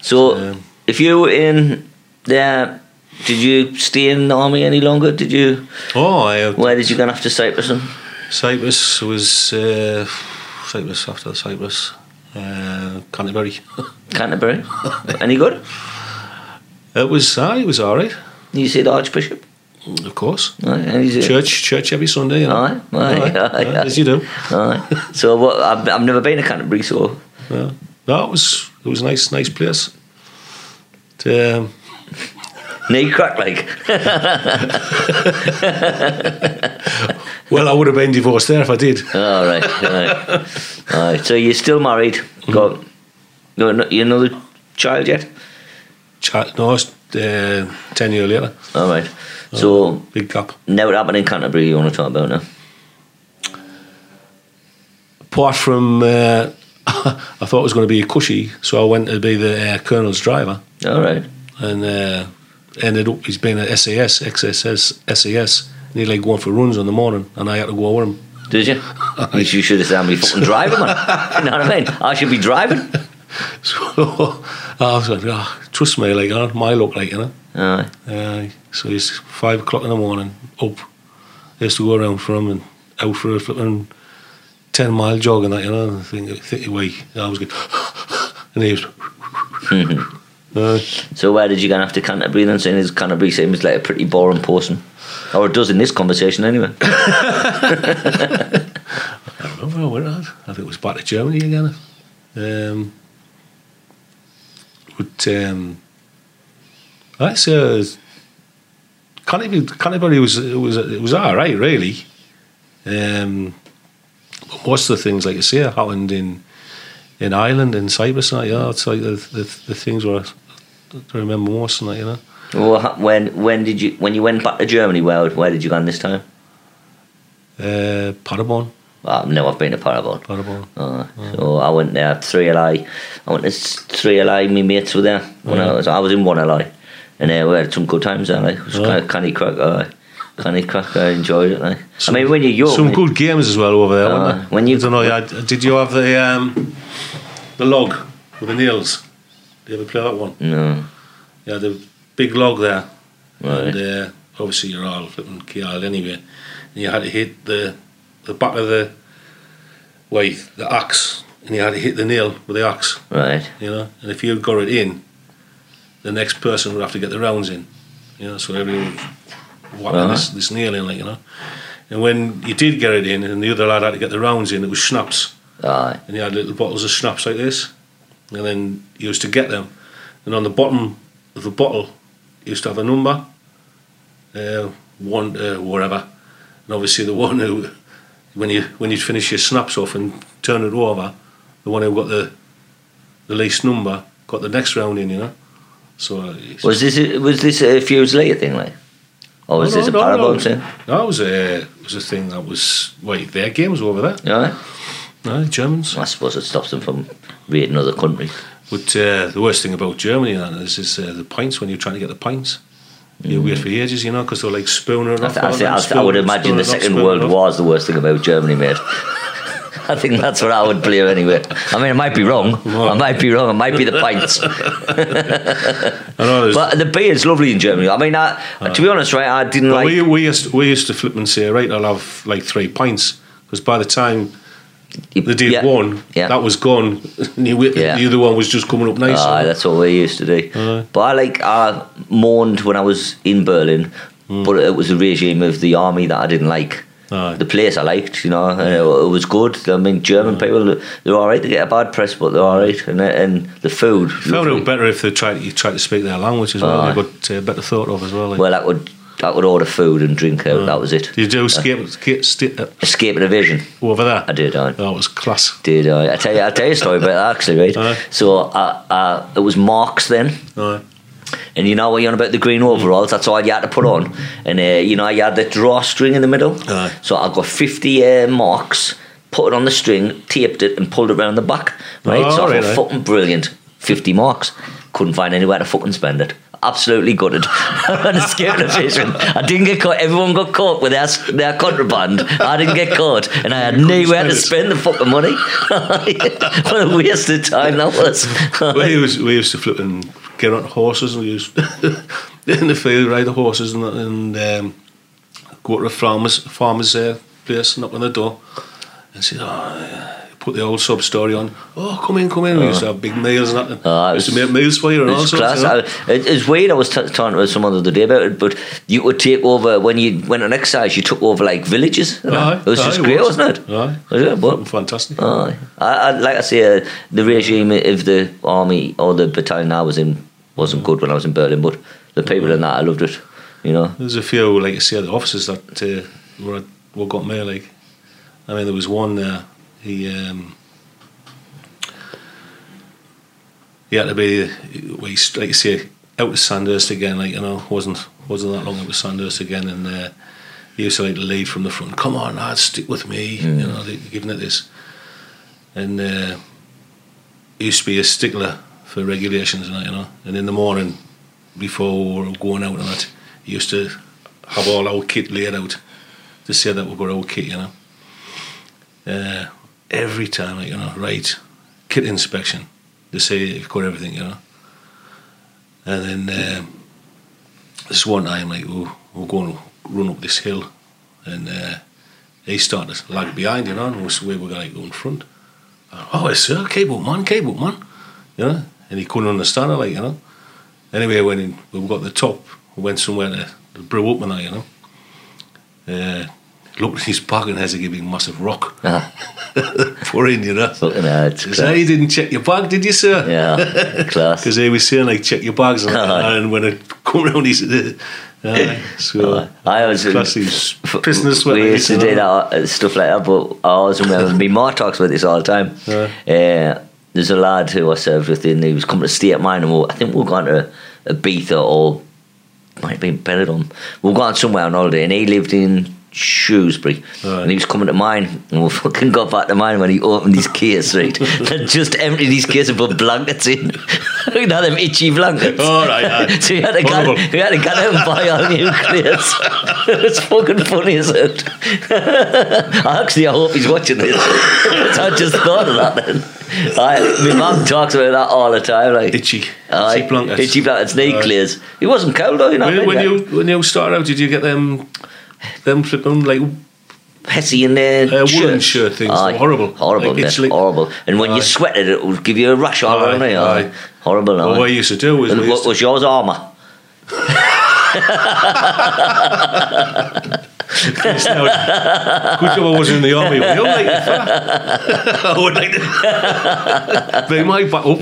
So, Um, if you were in there, did you stay in the army any longer? Did you? oh, I, uh, Where did you go after Cyprus? And? Cyprus was uh, Cyprus after Cyprus, uh, Canterbury. Canterbury. any good? it was, aye, it was all right, you see the Archbishop? of course. Aye, Church, church every Sunday. You know? Aye, aye, aye, aye. as you do. Aye. So what? I've, I've never been to Canterbury, so Yeah. No, it was it was a nice, nice place. It, um, Knee crack, like. Well, I would have been divorced there if I did. All right, all right, all right. So you're still married? Got, got no- you another child yet? Ch- no, it's uh, 10 years later. All right. So Big gap. now what happened in Canterbury? You want to talk about now? Apart from, uh, I thought it was going to be a cushy, so I went to be the uh, Colonel's driver. All right. and uh, ended up he's been at SAS, XSS, SAS, nearly going for runs in the morning, and I had to go with him. Did you? you should have said me fucking driving, man. You know what I mean? I should be driving. So I was like, oh, trust me, like, uh, my luck, like, you know. Uh, so it's five o'clock in the morning, up. I used to go around for him and out for a flipping 10 mile jog and that, you know, and I think, think away. I was good. and he was. So where did you go after Canterbury then? Saying as Canterbury seems like a pretty boring person. Or it does in this conversation anyway. I don't know where I went at. I think it was back to Germany again. Um, but um, I say uh, Canterbury, Canterbury was it was it was all right really. Um, but most of the things like you say happened in in Ireland in Cyprus. And that, yeah, it's like the, the the things where I remember most and that, you know. Well, when when did you when you went back to Germany? Where where did you go this time? Uh, Paderborn, Well, no, I've been to Paderborn. Paderborn. Uh, So I went there three LI. I went to three LI. My mates were there when I Yeah. was. I was in one LI, and uh, we had some good times there. Like, it was Yeah. kind of canny crack. Uh, canny crack. I enjoyed it. Like. I mean, when you're young, Some good games as well over there. Uh, when you- I don't know. Yeah, did you have the um, the log with the nails? Did you ever play that one? No, Yeah, the big log there, Right. and uh, obviously you're all flipping killed anyway. And you had to hit the the back of the way the axe, and you had to hit the nail with the axe. right. You know, and if you got it in, the next person would have to get the rounds in. You know, so everyone whacking Uh-huh. this, this nail in, like you know. And when you did get it in, and the other lad had to get the rounds in, it was schnapps, Aye. and you had little bottles of schnapps like this, and then you used to get them, and on the bottom of the bottle, you used to have a number, uh, one uh, whatever, and obviously the one who, when you when you'd finish your snaps off and turn it over, the one who got the the least number got the next round in, you know. So uh, Was this a, was this a Fusilier thing, like, or was No, this a no, no, Paderborn no. thing? that was a was a thing that was wait their games over there, Yeah. no, Germans. I suppose it stops them from raiding other countries. But uh, the worst thing about Germany then is, is uh, the pints when you're trying to get the pints. You wait for ages, you know, because they're like spooning it Mm. I, th- I, th- I, th- I would imagine the it Second World it. War is the worst thing about Germany, mate. I think that's what I would play anyway. I mean, I might be wrong. I might be wrong. It might be the pints. I know there's- But the beer is lovely in Germany. I mean, I, to be honest, right, I didn't like. we, we, used, we used to flip and say, right, I'll have like three pints. Because by the time they did yeah, one, Yeah. that was gone. Yeah. The other one was just coming up nice. Aye, that's what we used to do. Aye. But I like I mourned when I was in Berlin, Hmm. but it was the regime of the army that I didn't like. Aye. The place I liked, you know, and it, it was good. I mean, German people they're all right. They get a bad press, but they're all right. And and the food, Found lovely. it better if they tried, you tried to speak their language as well. Aye. They got uh, better thought of as well. Like. Well, I would I would order food and drink out. That was it. Did you do escape, escape sti- uh, Escape and evasion. over there? I did. I That was class. did. I, I tell you, I tell you a story about that actually, right? Aye. So uh, uh, it was Marks then. Aye. And you know what you're on about the green overalls, that's all you had to put on. And uh, you know, you had the drawstring in the middle. Aye. So I got 50 uh, marks, put it on the string, taped it, and pulled it around the back. Right? Oh, so I right, fucking brilliant. 50 marks. Couldn't find anywhere to fucking spend it. Absolutely gutted. and escape and evasion. I didn't get caught. Everyone got caught with their, their contraband. I didn't get caught. And I had nowhere to spend the fucking money. what a waste of time that was. we, used, we used to flip and get on horses and we used in the field ride the horses and, and um, go to a farmer's, farmer's uh, place, knock on the door and say, oh, yeah," put the old sub story on. Oh, come in, come in. We used to have big meals and that. Oh, used to was- make meals for you and all sorts. class. You know? It's weird. I was t- talking to someone the other day about it, but you would take over when you went on exercise. You took over like villages. you know? Aye, it was aye, just great, was. wasn't it? Aye. Was it? But, Fantastic. aye. I, I, like I say, uh, the regime of the army or the battalion I was in wasn't good when I was in Berlin, but the people in that, I loved it. You know, There's a few, like I say, the officers that uh, were what got me. Like, I mean, there was one there. He um, he had to be, he's, like you say, out of Sandhurst again. Like you know, wasn't wasn't that long out of Sandhurst again, and uh, he used to like to lead from the front. Come on, lad, stick with me. You know, they, giving it this, and uh, he used to be a stickler for regulations and that, you know. And in the morning, before going out and that, he used to have all our kit laid out to say that we've got our kit, you know. Uh, every time, like, you know, right, kit inspection, they say you've got everything, you know. And then um, this one time, like, we we're going to run up this hill, and uh, he started to lag behind, you know, and we were going to go in front. Oh, yes, sir, up, man, up, man. You know, and he couldn't understand it, like, you know. Anyway, when he, we got the top, we went somewhere to, to brew up and that, you know. Uh, looked at his pocket and has a giving massive rock Ah. for in, you know. fucking hell, it's He "Hey, you didn't check your bag, did you, sir? yeah, class. Because they was saying, like, check your bags. And, Aye. and when it come round, he said, uh, so, I was class, he his sweat. We used to do that uh, stuff like that, but I always remember me ma talks about this all the time. Yeah. Uh, there's a lad who I served with, and he was coming to stay at mine, and we, I think we were going to Ibiza or might have been Benidorm. We were going somewhere on holiday, and he lived in Shrewsbury, Right. and he was coming to mine, and we fucking got back to mine when he opened his case, right? and just emptied his case and put blankets in. we had them itchy blankets. All right, aye. so he had to go, Horrible. he had to go out and buy all new clothes. it's fucking funny, isn't it? Actually I hope he's watching this. I just thought of that then. I, my mum talks about that all the time. Like Itchy. Aye, Itchy blankets. Itchy blankets, knee Aye. clears. He wasn't cold though, you know. When, when you when you started out, did you get them them flipping like Hesse in there. Uh, woolen shirt things, horrible. Horrible, Like, it's like- horrible. And when Aye. you sweated, it it would give you a rash all Aye, around you. aye. Horrible, no. what I used to do was and what was yours armour? Now- Good job I wasn't in the army. Would you like? I would like to be my back up.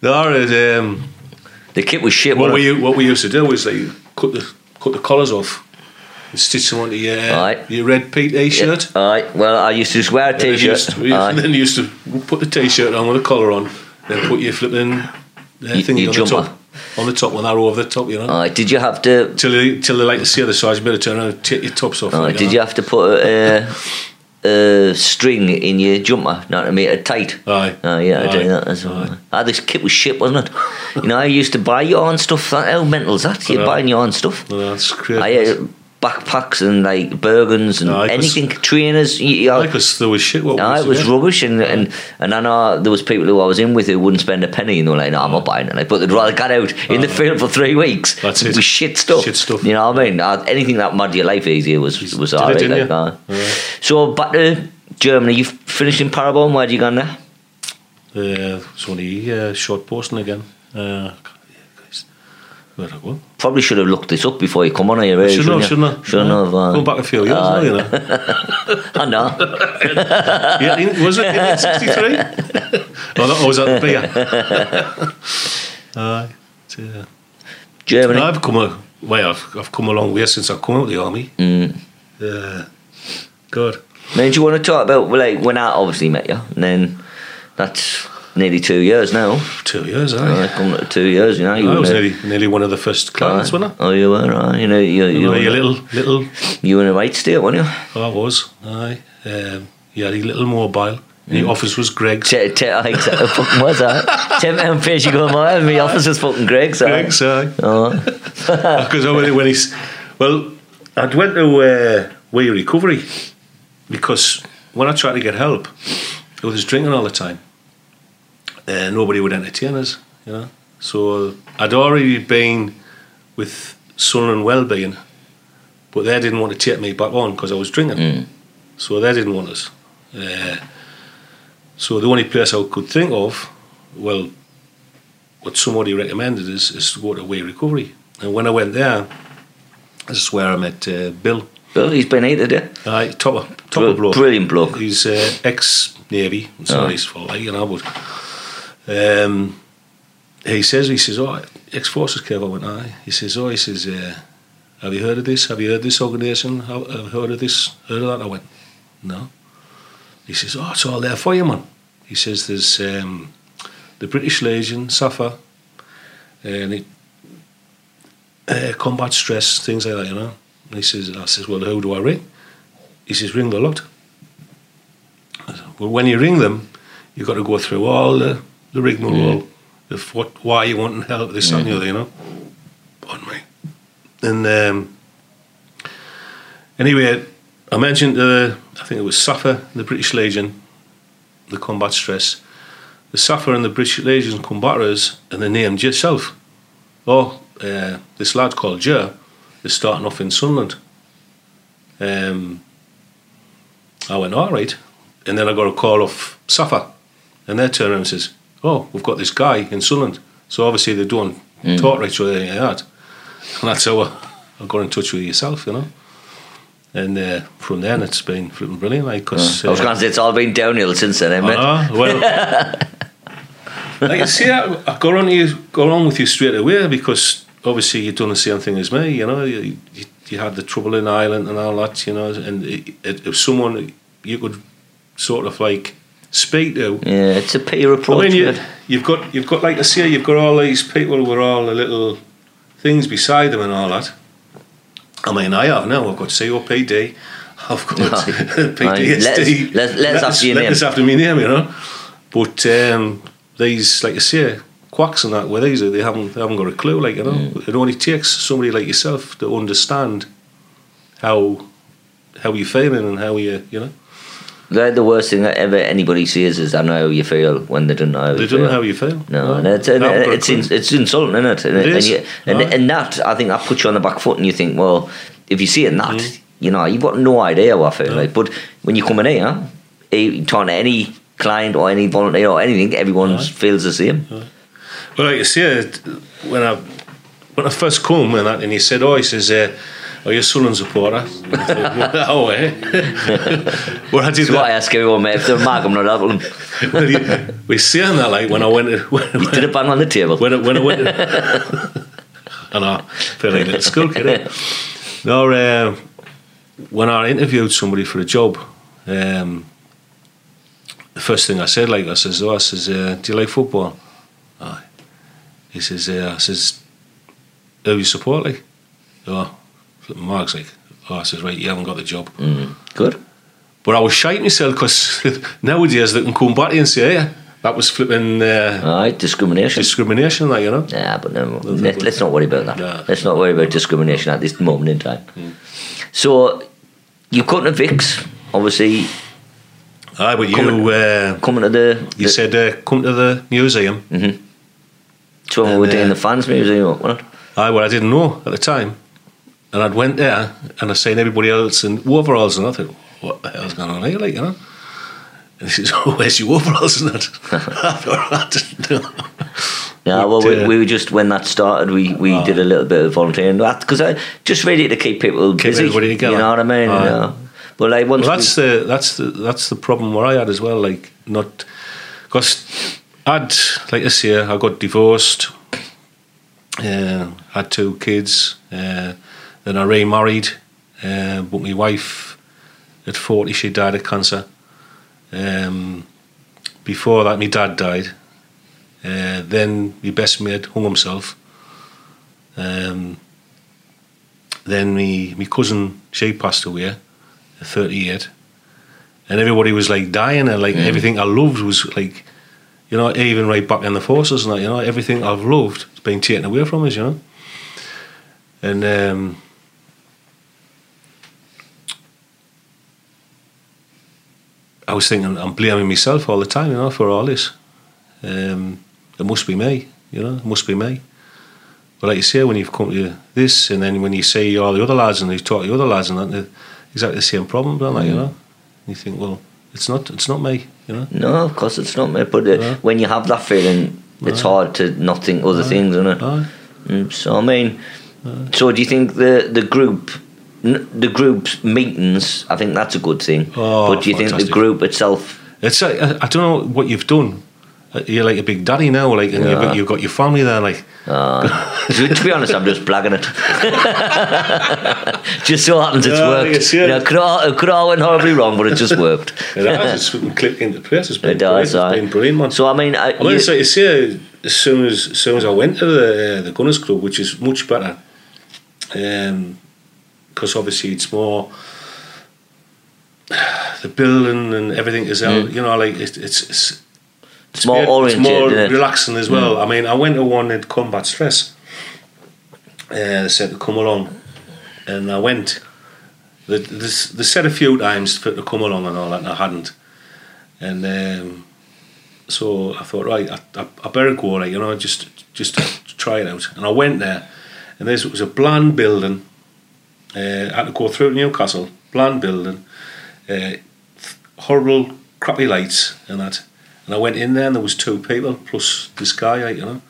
There is um, The kit was shit. what we it? what we used to do was like cut the cut the collars off stitch them onto your Aye. your red PT shirt. Aye, well, I used to just wear a And you used to- Aye. and then you used to put the t-shirt on with a collar on, then put your flipping uh, Y- thing your on the top, on the top, one arrow over the top, you know. Aye, did you have to? till they till they like to see the size, you better turn around and take your tops off. Like, did know. you have to put a, a string in your jumper, not to make it tight? Aye. Oh yeah, I do that as well. Ah, this kit was shit, wasn't it? you know, I used to buy your own stuff. That, how mental's that? You're buying your own stuff. No, that's great. I had backpacks and like Bergens and 'cause- anything, trainers. You, you know, because there was shit. What no, used it was rubbish, and, and and I know there was people who I was in with who wouldn't spend a penny, and they were like, "No, I'm not buying it." Like, but they'd rather get out in the field for three weeks That's it. with shit stuff. Shit stuff. You know what I mean? Uh, anything that made your life easier was was Did alright. Like, you? uh. So back to Germany. You finished in Paderborn. Where'd you gone there? Uh, it's only uh, short posting again. Uh, go? Probably should have looked this up before you come on here. Really, Shouldn't have, shouldn't have. Shouldn't have. Uh, Going back a few years now, you know. I know. yeah, in- was it in 63? oh, that was at the beer. Uh, Germany. I've come a well, I've, I've come a long way since I've come out of the army. Mm. Uh, God. Then do you want to talk about like when I obviously met you, and then that's nearly two years now. Two years, aye. To two years, you know. You I was a- nearly, nearly one of the first clients, Aye. wasn't I? Oh, you were, right. You know, you, you, You, were, a little, little, you were in the right state, weren't you? I was, aye. Um, had a little mobile. The Mm. office was Greggs. Te- te- I fucking was that? Ten pound page you go mile, my office was fucking Greggs. aye. Greggs, aye. Oh, Because I went when he's well, I'd went to uh, way recovery because when I tried to get help, I was drinking all the time. Uh, nobody would entertain us, you know. So I'd already been with Sun and Wellbeing, but they didn't want to take me back on because I was drinking. Mm. So they didn't want us. Uh, so the only place I could think of, well, what somebody recommended is, is to go to Way Recovery. And when I went there, this is where I met uh, Bill. Bill, he's been here today. Aye, top of, top Br- bloke. brilliant bloke. He's uh, ex Navy. It's not Aye. his fault, you know. But um, he says, he says, oh, ex forces Kev, I went, aye. He says, oh, he says, uh, have you heard of this? Have you heard of this organisation? Have, have you heard of this? Heard of that? I went, no. He says, oh, it's all there for you, man. He says, there's um, the British Legion, SSAFA, and it, uh, combat stress, things like that, you know. And he says, I says, well, who do I ring? He says, ring the lot. Said, well, when you ring them, you've got to go through all the, the rigmarole of what, why you want help, this and the other, you know. On me. And um, anyway, I mentioned uh, I think it was SSAFA, the British Legion, the combat stress. The SSAFA and the British Legion combatants, and they named yourself. Oh, uh, this lad called Joe is starting off in Sunderland. Um, I went, all right. And then I got a call off SSAFA, and they turned around and says, oh, we've got this guy in Sunderland. So obviously they don't Mm. talk right through anything like that. And that's how I, I got in touch with yourself, you know. And uh, from then it's been brilliant, like, because... I was going to say it's all been downhill since then, eh, mate? I know, well, like I say, I, I got on you, got on with you straight away because obviously you've done the same thing as me. You know, you, you, you had the trouble in Ireland and all that. You know, and it, it, if someone you could sort of like speak to. Yeah, it's a peer I mean, you, you've got you've got like I say, you've got all these people with all the little things beside them and all that. I mean, I have now. I've got COPD. I've got Right. PTSD. Let's- let's- let's after your name. Let's after my name, you know. But um, these, like I say, quacks and that, with these, they haven't they haven't got a clue. Like you know, Mm. it only takes somebody like yourself to understand how how you're feeling and how you you know They're the worst thing that ever anybody says is I know how you feel when they don't know how they you don't feel. know how you feel. No, and it's, and They haven't got a it's, in, it's insulting, isn't it? And, It and, you, and, Aye. and that, I think, that puts you on the back foot and you think, well, if you see it that, Mm. you know, you've got no idea what I feel like. But when you come in here, eh, you talk to any client or any volunteer or anything, everyone Aye. feels the same. Well, like you say, when I when I first come and that, and he said, "Oh, he says, uh, are you supporter?" I oh, eh? well, I did That's what I that. ask everyone, mate. If they're Mark, I'm not having them. Well, you- We're saying that like when I went to, when, You did it bang on the table. when I, when I went. To, I know, feel like a little school kid. eh? No, uh, when I interviewed somebody for a job, um, the first thing I said, like I says, "Oh, I says, uh, do you like football?" Aye. He says, "Yeah." I says, "Who you support?" Like, oh, Mark's like, "Oh," I says, "Right, you haven't got the job." Mm. Good. But I was shiting myself because nowadays they can come back and say, "Yeah, that was flipping uh, Aye, discrimination. discrimination," like you know. Yeah, but no, let, let's not worry about that. No. Let's not worry about discrimination at this moment in time. So, you come to Vix, obviously, Aye, but you Coming- uh, coming to the. you said uh, come to the museum. so when we were and, doing uh, the fans museum, wasn't it? Aye, well, I didn't know at the time. And I'd went there and I seen everybody else in overalls and I thought, what the hell's going on here, like, you know? And he says, oh, where's your overalls And I didn't know. Yeah, well, we, uh, we were just when that started, we, we Ah. did a little bit of volunteering because I just really to keep people busy. everybody together. You know what I mean? Aye. Yeah. But like once Well, that's the that's the that's the problem where I had as well. Like not because I'd like this year I got divorced, uh, had two kids, uh, then I remarried, uh, but my wife at forty she died of cancer. Um, before that, my dad died. Uh, then my best mate hung himself. Um, then me my cousin she passed away. 38 and everybody was like dying and like Mm. everything I loved was like you know even right back in the forces and that you know everything I've loved has been taken away from us you know and um, I was thinking I'm blaming myself all the time you know for all this. Um, it must be me you know it must be me. But like you say when you've come to this and then when you see all the other lads and you talk to the other lads and that they're exactly the same problem don't they you know? You think well it's not it's not me you know? No, of course it's not, me, But uh, No. when you have that feeling, it's hard to not think other things, isn't it? Mm, so I mean, so do you think the the group, the group's meetings? I think that's a good thing. Oh, but do you think the group itself? It's I, I don't know what you've done, uh, you're like a big daddy now, like, and Yeah. you've, got your family there, like. Uh, to, be honest, I'm just blagging it. just so happens it's Yeah, worked. yeah. You know, it could all, it could all went horribly wrong, but it just worked. It has. It's clicked into place. It's been It does. It's been brilliant, man. So I mean, I, I mean, you- it's like you say, as soon as, as soon as I went to the uh, the Gunners Club, which is much better, because obviously it's more the building and everything is out. You know, like it, it's it's it's more it's oriented. more relaxing as well. I mean, I went to one at Combat Stress. Uh, they said to come along, and I went. They, they, they said a few times for to come along and all that, and I hadn't. And um, so I thought, right, I, I, I better go, like you know, just just to try it out. And I went there, and this was a bland building. Uh, had to go through Newcastle, bland building, uh, horrible, crappy lights and that. And I went in there, and there was two people plus this guy, you know.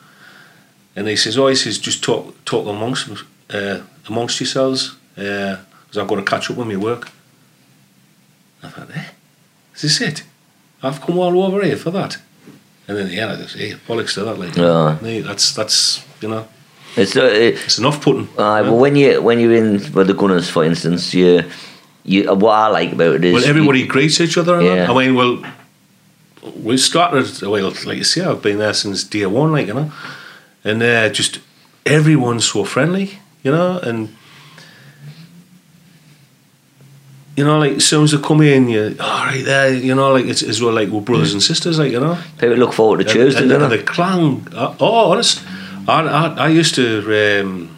And he says, "Oh, he says, just talk talk amongst uh, amongst yourselves, because I've got to catch up with my work." I thought, "Eh, is this it? I've come all over here for that." And then yeah, I just, hey, bollocks to that, like, Yeah. That's that's you know, It's, uh, it, it's enough putting. Aye, well, when you when you're in with the Gunners, for instance, you you what I like about it is Well, everybody greets each other. Yeah. I mean, well, we started. Well, like you say, I've been there since day one, like you know, and uh, just everyone's so friendly, you know, and you know, like as soon as they come in, you all right there, you know, like it's as well like we're brothers and sisters, like you know. people look forward to Tuesday, and, and, don't the they? clang. uh, Oh, honest, I, I, I used to. Um,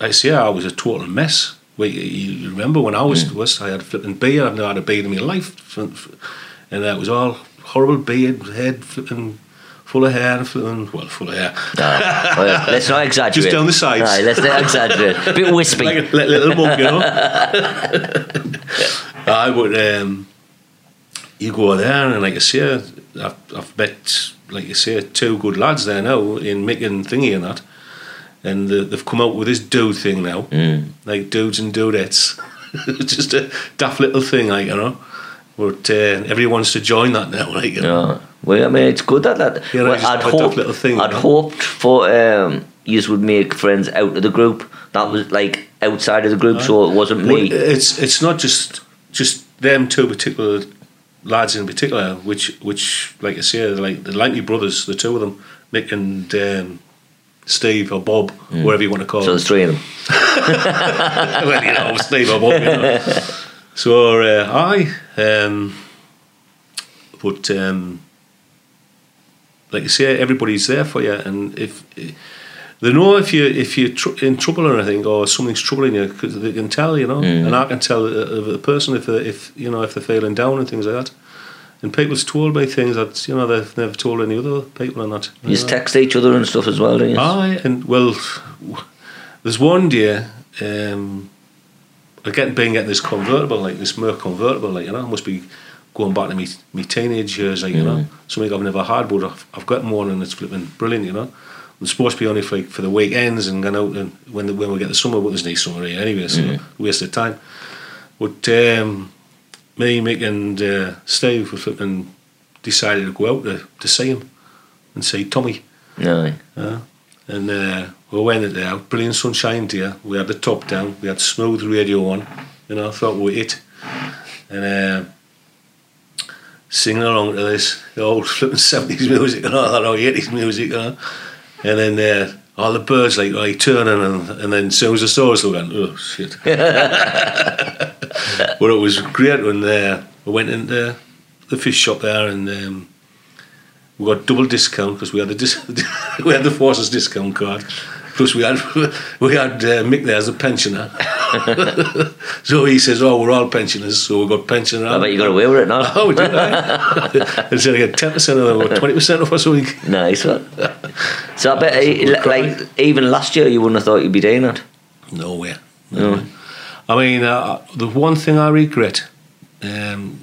I say I was a total mess. Wait, you remember when I was Mm. was I had a flipping beard. I've never had a beard in my life, and that was all horrible beard, head flipping full of hair, and flipping well, full of hair. Aye. Well, let's not exaggerate. Just down the sides. Aye, let's not exaggerate. A bit wispy. like a little mug, you know. I would. Um, you go there, and like I say, I've, I've met, like you say, two good lads there now in making thingy and that, and the, they've come out with this dude thing now, Mm. like dudes and dudettes, just a daft little thing, like you know. But uh, everyone wants to join that now, like you know. Yeah. Well, I mean, it's good that that. Yeah, well, I'd have a tough hoped, little thing, I'd you know? hoped for um, you would make friends out of the group. That was like outside of the group, so it wasn't Well, me. it's it's not just just them two particular lads in particular, which which like I say, like the Lanky brothers, the two of them, Mick and um, Steve or Bob, whatever you want to call So them. there's three of them. well, you know, Steve or Bob. You know. So uh, I, um, but um, like I say, everybody's there for you, and if they know if you if you're tr- in trouble or anything or something's troubling you, because they can tell, you know, mm. and I can tell uh, a, a person if they, if you know if they're feeling down and things like that. And people's told me things that you know they've never told any other people and that. You just text each other and stuff as well, don't you? Aye, and well, there's one day, um, I get being getting this convertible, like this Merc convertible, like you know, must be going back to me me teenage years, like you know, mm. something I've never had, but I've, I've got one and it's flipping brilliant, you know. Supposed to be only for like, for the weekends and going out and when the, when we get the summer, but there's no summer here anyway, so waste of time. But um, me, Mick, and uh, Steve were flipping decided to go out to, to see him and see Tommy. No. Yeah. And uh, we went there, brilliant sunshine day. We had the top down, we had smooth radio on, you know, I thought we were it. And uh, singing along to this, the old flipping 70s music and all that, or 80s music, you know. And then uh, all the birds like, like turning, and, and then as soon as I saw us, they went, oh shit. but it was great when uh, we went into the fish shop there and um, we got double discount because we had the dis- we had the forces discount card. Plus we had we had uh, Mick there as a pensioner. so he says, "Oh, we're all pensioners, so we've got pensioner." I bet you got away with it now. Oh, did. eh? and so get ten percent of them, or twenty percent of us a week. Nice one. So I bet, like, even last year you wouldn't have thought you'd be doing that. No way. No. I mean, uh, the one thing I regret um,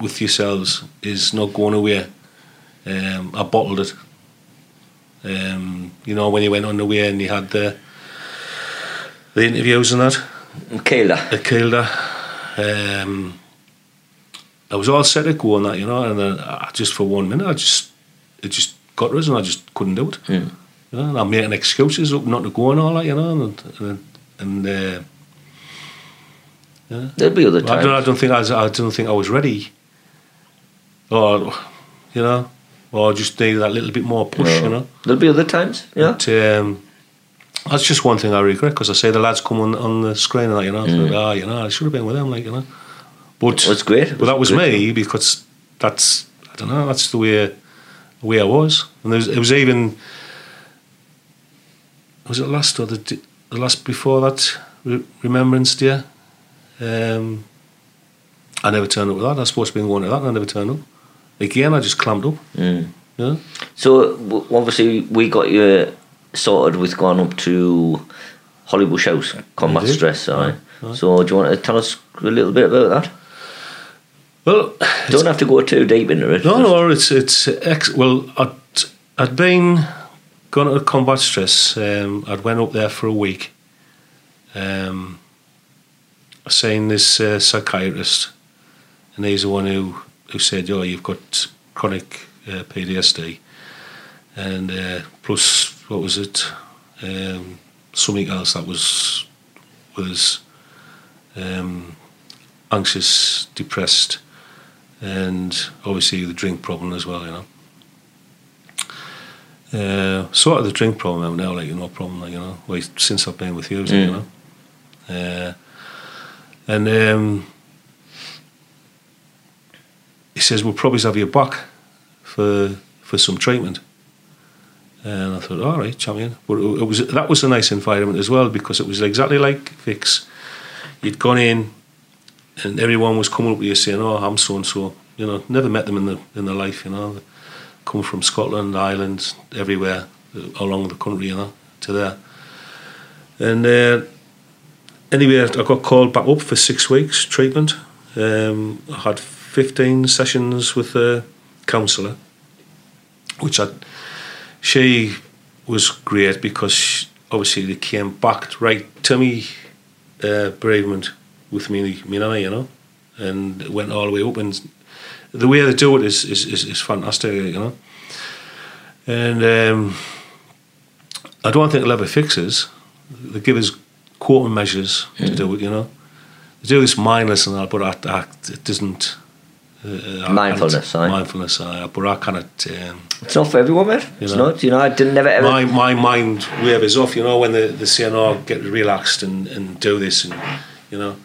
with yourselves is not going away. Um, I bottled it. Um, you know, when he went on the way and he had the the interviews and that Kielder. at Kielder, um, I was all set to go on that, you know, and then I, just for one minute, I just it just got us, and I just couldn't do it. Mm. You know, and I'm making excuses up not to go and all that, you know, and and, and uh, yeah. There'll be other times. I don't, I don't think I, was, I don't think I was ready, or you know, or just need that little bit more push, No. you know. There'll be other times. Yeah. But, um, that's just one thing I regret because I say the lads come on, on the screen and that, you know, Mm. ah, you know, I should have been with them, like you know. But Well, it's great. It but that was great. me because that's I don't know. That's the way the way I was, and there was, it was even was it last or the, the last before that Re- Remembrance Day. Um, I never turned up with that. I was supposed to be going to that, and I never turned up. Again, I just clamped up. Mm. Yeah, So w- obviously we got you sorted with going up to Hollybush House combat stress. Right. Aye. So do you want to tell us a little bit about that? well, Don't have to go too deep into it. No, no, it's it's ex- well. I'd I'd been gone to combat stress. Um, I'd went up there for a week. Um, seeing this uh, psychiatrist, and he's the one who who said, "Oh, you've got chronic uh, PTSD, and uh, plus what was it? Um, something else that was was um, anxious, depressed." and obviously the drink problem as well, you know. Uh, sort of the drink problem I'm now, like no problem, like you know, since I've been with you, you know. Uh, and um, he says we'll probably have you back for for some treatment. And I thought, all right, champion. But it was that was a nice environment as well because it was exactly like Fix. You'd gone in, and everyone was coming up to you saying, "Oh, I'm so and so." You know, never met them in the in their life. You know, come from Scotland, Ireland, everywhere uh, along the country. You know, to there. And uh, anyway, I got called back up for six weeks treatment. Um, I had 15 sessions with the counsellor, which I, she was great because she- obviously they came back right to me uh, bereavement with me, me nana, you know, and it went all the way up. And the way they do it is is, is, is fantastic, you know. And um, I don't think it'll ever fix us. They give us quarter measures to do it, you know. They do this mindless and that, but I, I, it doesn't. Uh, Mindfulness, aye. Mindfulness, aye, but I cannot. Um, It's not for everyone. You It's know. not. You know, I didn't never ever. my my mind wavers off. You know when the they say, "No, get relaxed and, and do this," and you know,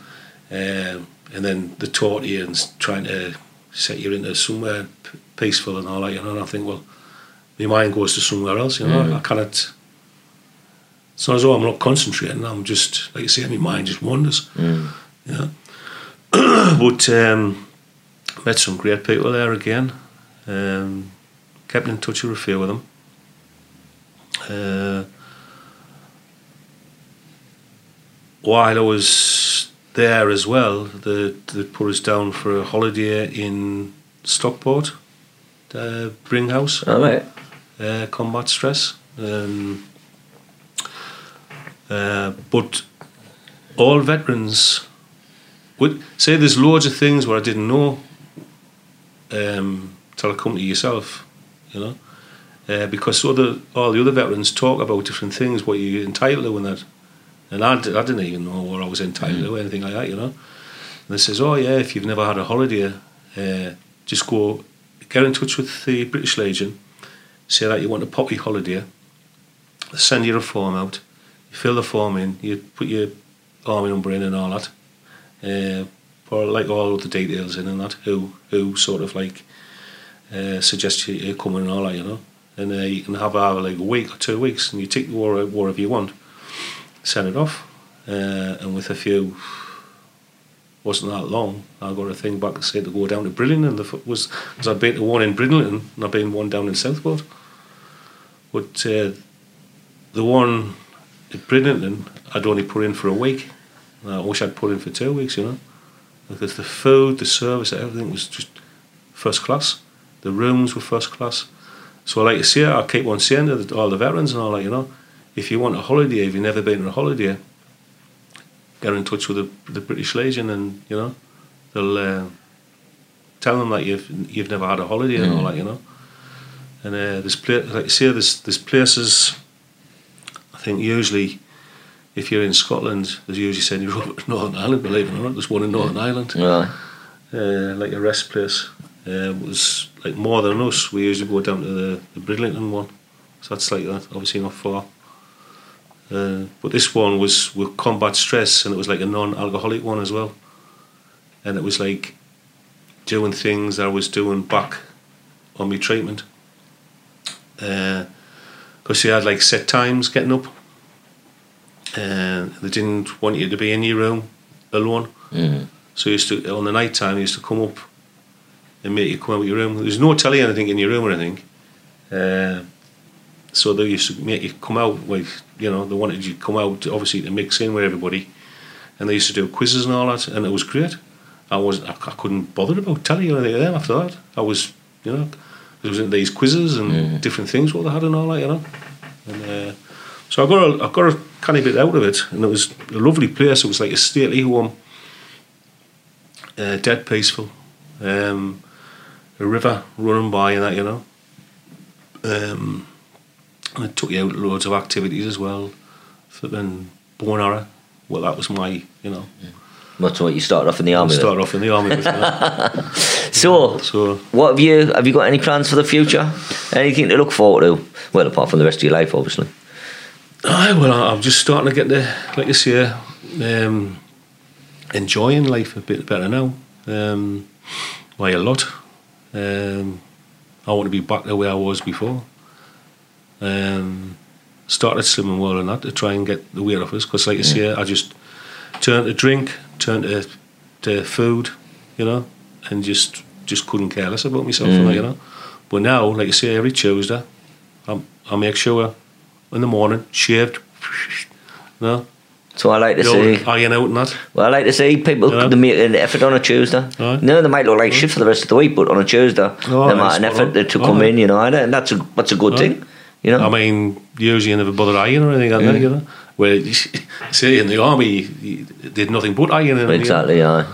um, and then they talk to you and trying to set you into somewhere p- peaceful and all that. You know, and I think, well, my mind goes to somewhere else. You know, Mm. I cannot. It's not as though I'm not concentrating. I'm just like you say, my mind just wanders. Mm. Yeah, but um, met some great people there again. Um, kept in touch with a few of them. Uh, while I was there as well, they, they put us down for a holiday in Stockport, uh, Bringhouse, All right. uh, combat stress. Um, uh, but all veterans would say there's loads of things where I didn't know um, till I come to yourself, you know, uh, because other all the other veterans talk about different things, what you're entitled to and that, and I, d- I didn't even know what I was entitled to, or anything like that, you know. And they says, oh yeah, if you've never had a holiday, uh, just go get in touch with the British Legion, say that you want a poppy holiday, they send you a form out, you fill the form in, you put your army number in and all that, uh, or like all the details in and that, who who sort of like uh, suggest you, you come in and all that, you know, and uh, you can have either like a week or two weeks, and you take the war wherever you want, send it off, uh, and with a few. Wasn't that long. I got a thing back to say to go down to Bridlington. and the was because I'd been to one in Bridlington and I'd been one down in Southport. But uh, the one at Bridlington, I'd only put in for a week. I wish I'd put in for two weeks, you know, because the food, the service, everything was just first class. The rooms were first class. So I like you say, I keep on saying to all the veterans and all that, you know, if you want a holiday, if you've never been on a holiday, get in touch with the, the British Legion and, you know, they'll uh, tell them that you've you've never had a holiday and all that, you know. And uh, there's pla- like you say, there's there's places. I think usually, if you're in Scotland, there's usually saying you're over Northern Ireland. Believe it or not, there's one in Northern Ireland, Right. uh, like a rest place. Uh, it was like more than us. We usually go down to the, the Bridlington one, so that's like that. Obviously not far. Uh, but this one was with combat stress, and it was like a non-alcoholic one as well. And it was like doing things I was doing back on my treatment. Because you had like set times getting up, and they didn't want you to be in your room alone. Mm. So you used to on the night time, you used to come up and make you come out of your room. There's no telly or anything in your room or anything. Uh, so they used to make you come out like you know they wanted you to come out obviously to mix in with everybody, and they used to do quizzes and all that, and it was great. I was I, I couldn't bother about telly or anything then after that. I was you know there was these quizzes and different things what they had and all that you know, and uh, so I got a, I got a kind of bit out of it, and it was a lovely place. It was like a stately home, uh, dead peaceful, um, a river running by and that you know. Um, and it took you out loads of activities as well. Flipping bone arrow. Well, that was my, you know, That's what you started off in the army. started off in the army. So, So, what have you have you got any plans for the future? Anything to look forward to? Well, apart from the rest of your life, obviously. Aye, well, I- I'm just starting to get the, like you say, um, enjoying life a bit better now. Um, by a lot. Um, I want to be back the way I was before. Um, started slimming well and that to try and get the weight off us because, like you say, I just turned to drink, turned to, to food, you know, and just just couldn't care less about myself, that, you know. But now, like you say, every Tuesday, I, I make sure in the morning, shaved, no, So I like to see. iron out and that. Well, I like to see people Yeah. they make an effort on a Tuesday. Aye. No, they might look like shit for the rest of the week, but on a Tuesday, Oh, they might an effort on. to come aye. in, you know, and that's a that's a good Aye. thing, you know. I mean, usually you never bother ironing or anything like that, you know. Where, you see, in the army, you, did nothing but know. exactly, yeah.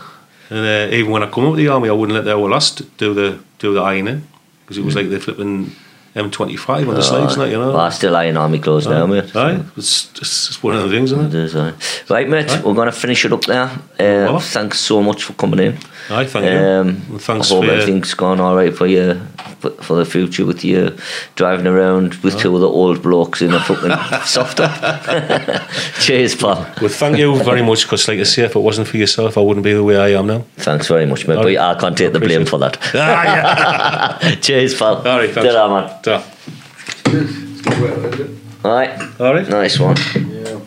And uh, even when I come out of the army, I wouldn't let the our last do the do the ironing because it was like the flipping M25 on the and that, you know. Well, I still iron army clothes now, mate. Aye, it's just it's one of the things, isn't It it? is, aye. Right, mate, Aye. we're going to finish it up there. Uh, Well. thanks so much for coming in. Aye, thank you. Um, And thanks I hope for- everything's gone all right for you for, the future with you driving around with two of the old blokes in a fucking soft top. Cheers, pal. Well, thank you very much because, like I say, if it wasn't for yourself, I wouldn't be the way I am now. Thanks very much, mate. All But right. I can't take the blame Appreciate for that. Ah, yeah. Cheers, pal. All right, thanks. Ta-ra, man. Ta. All right, All right. nice one. Yeah.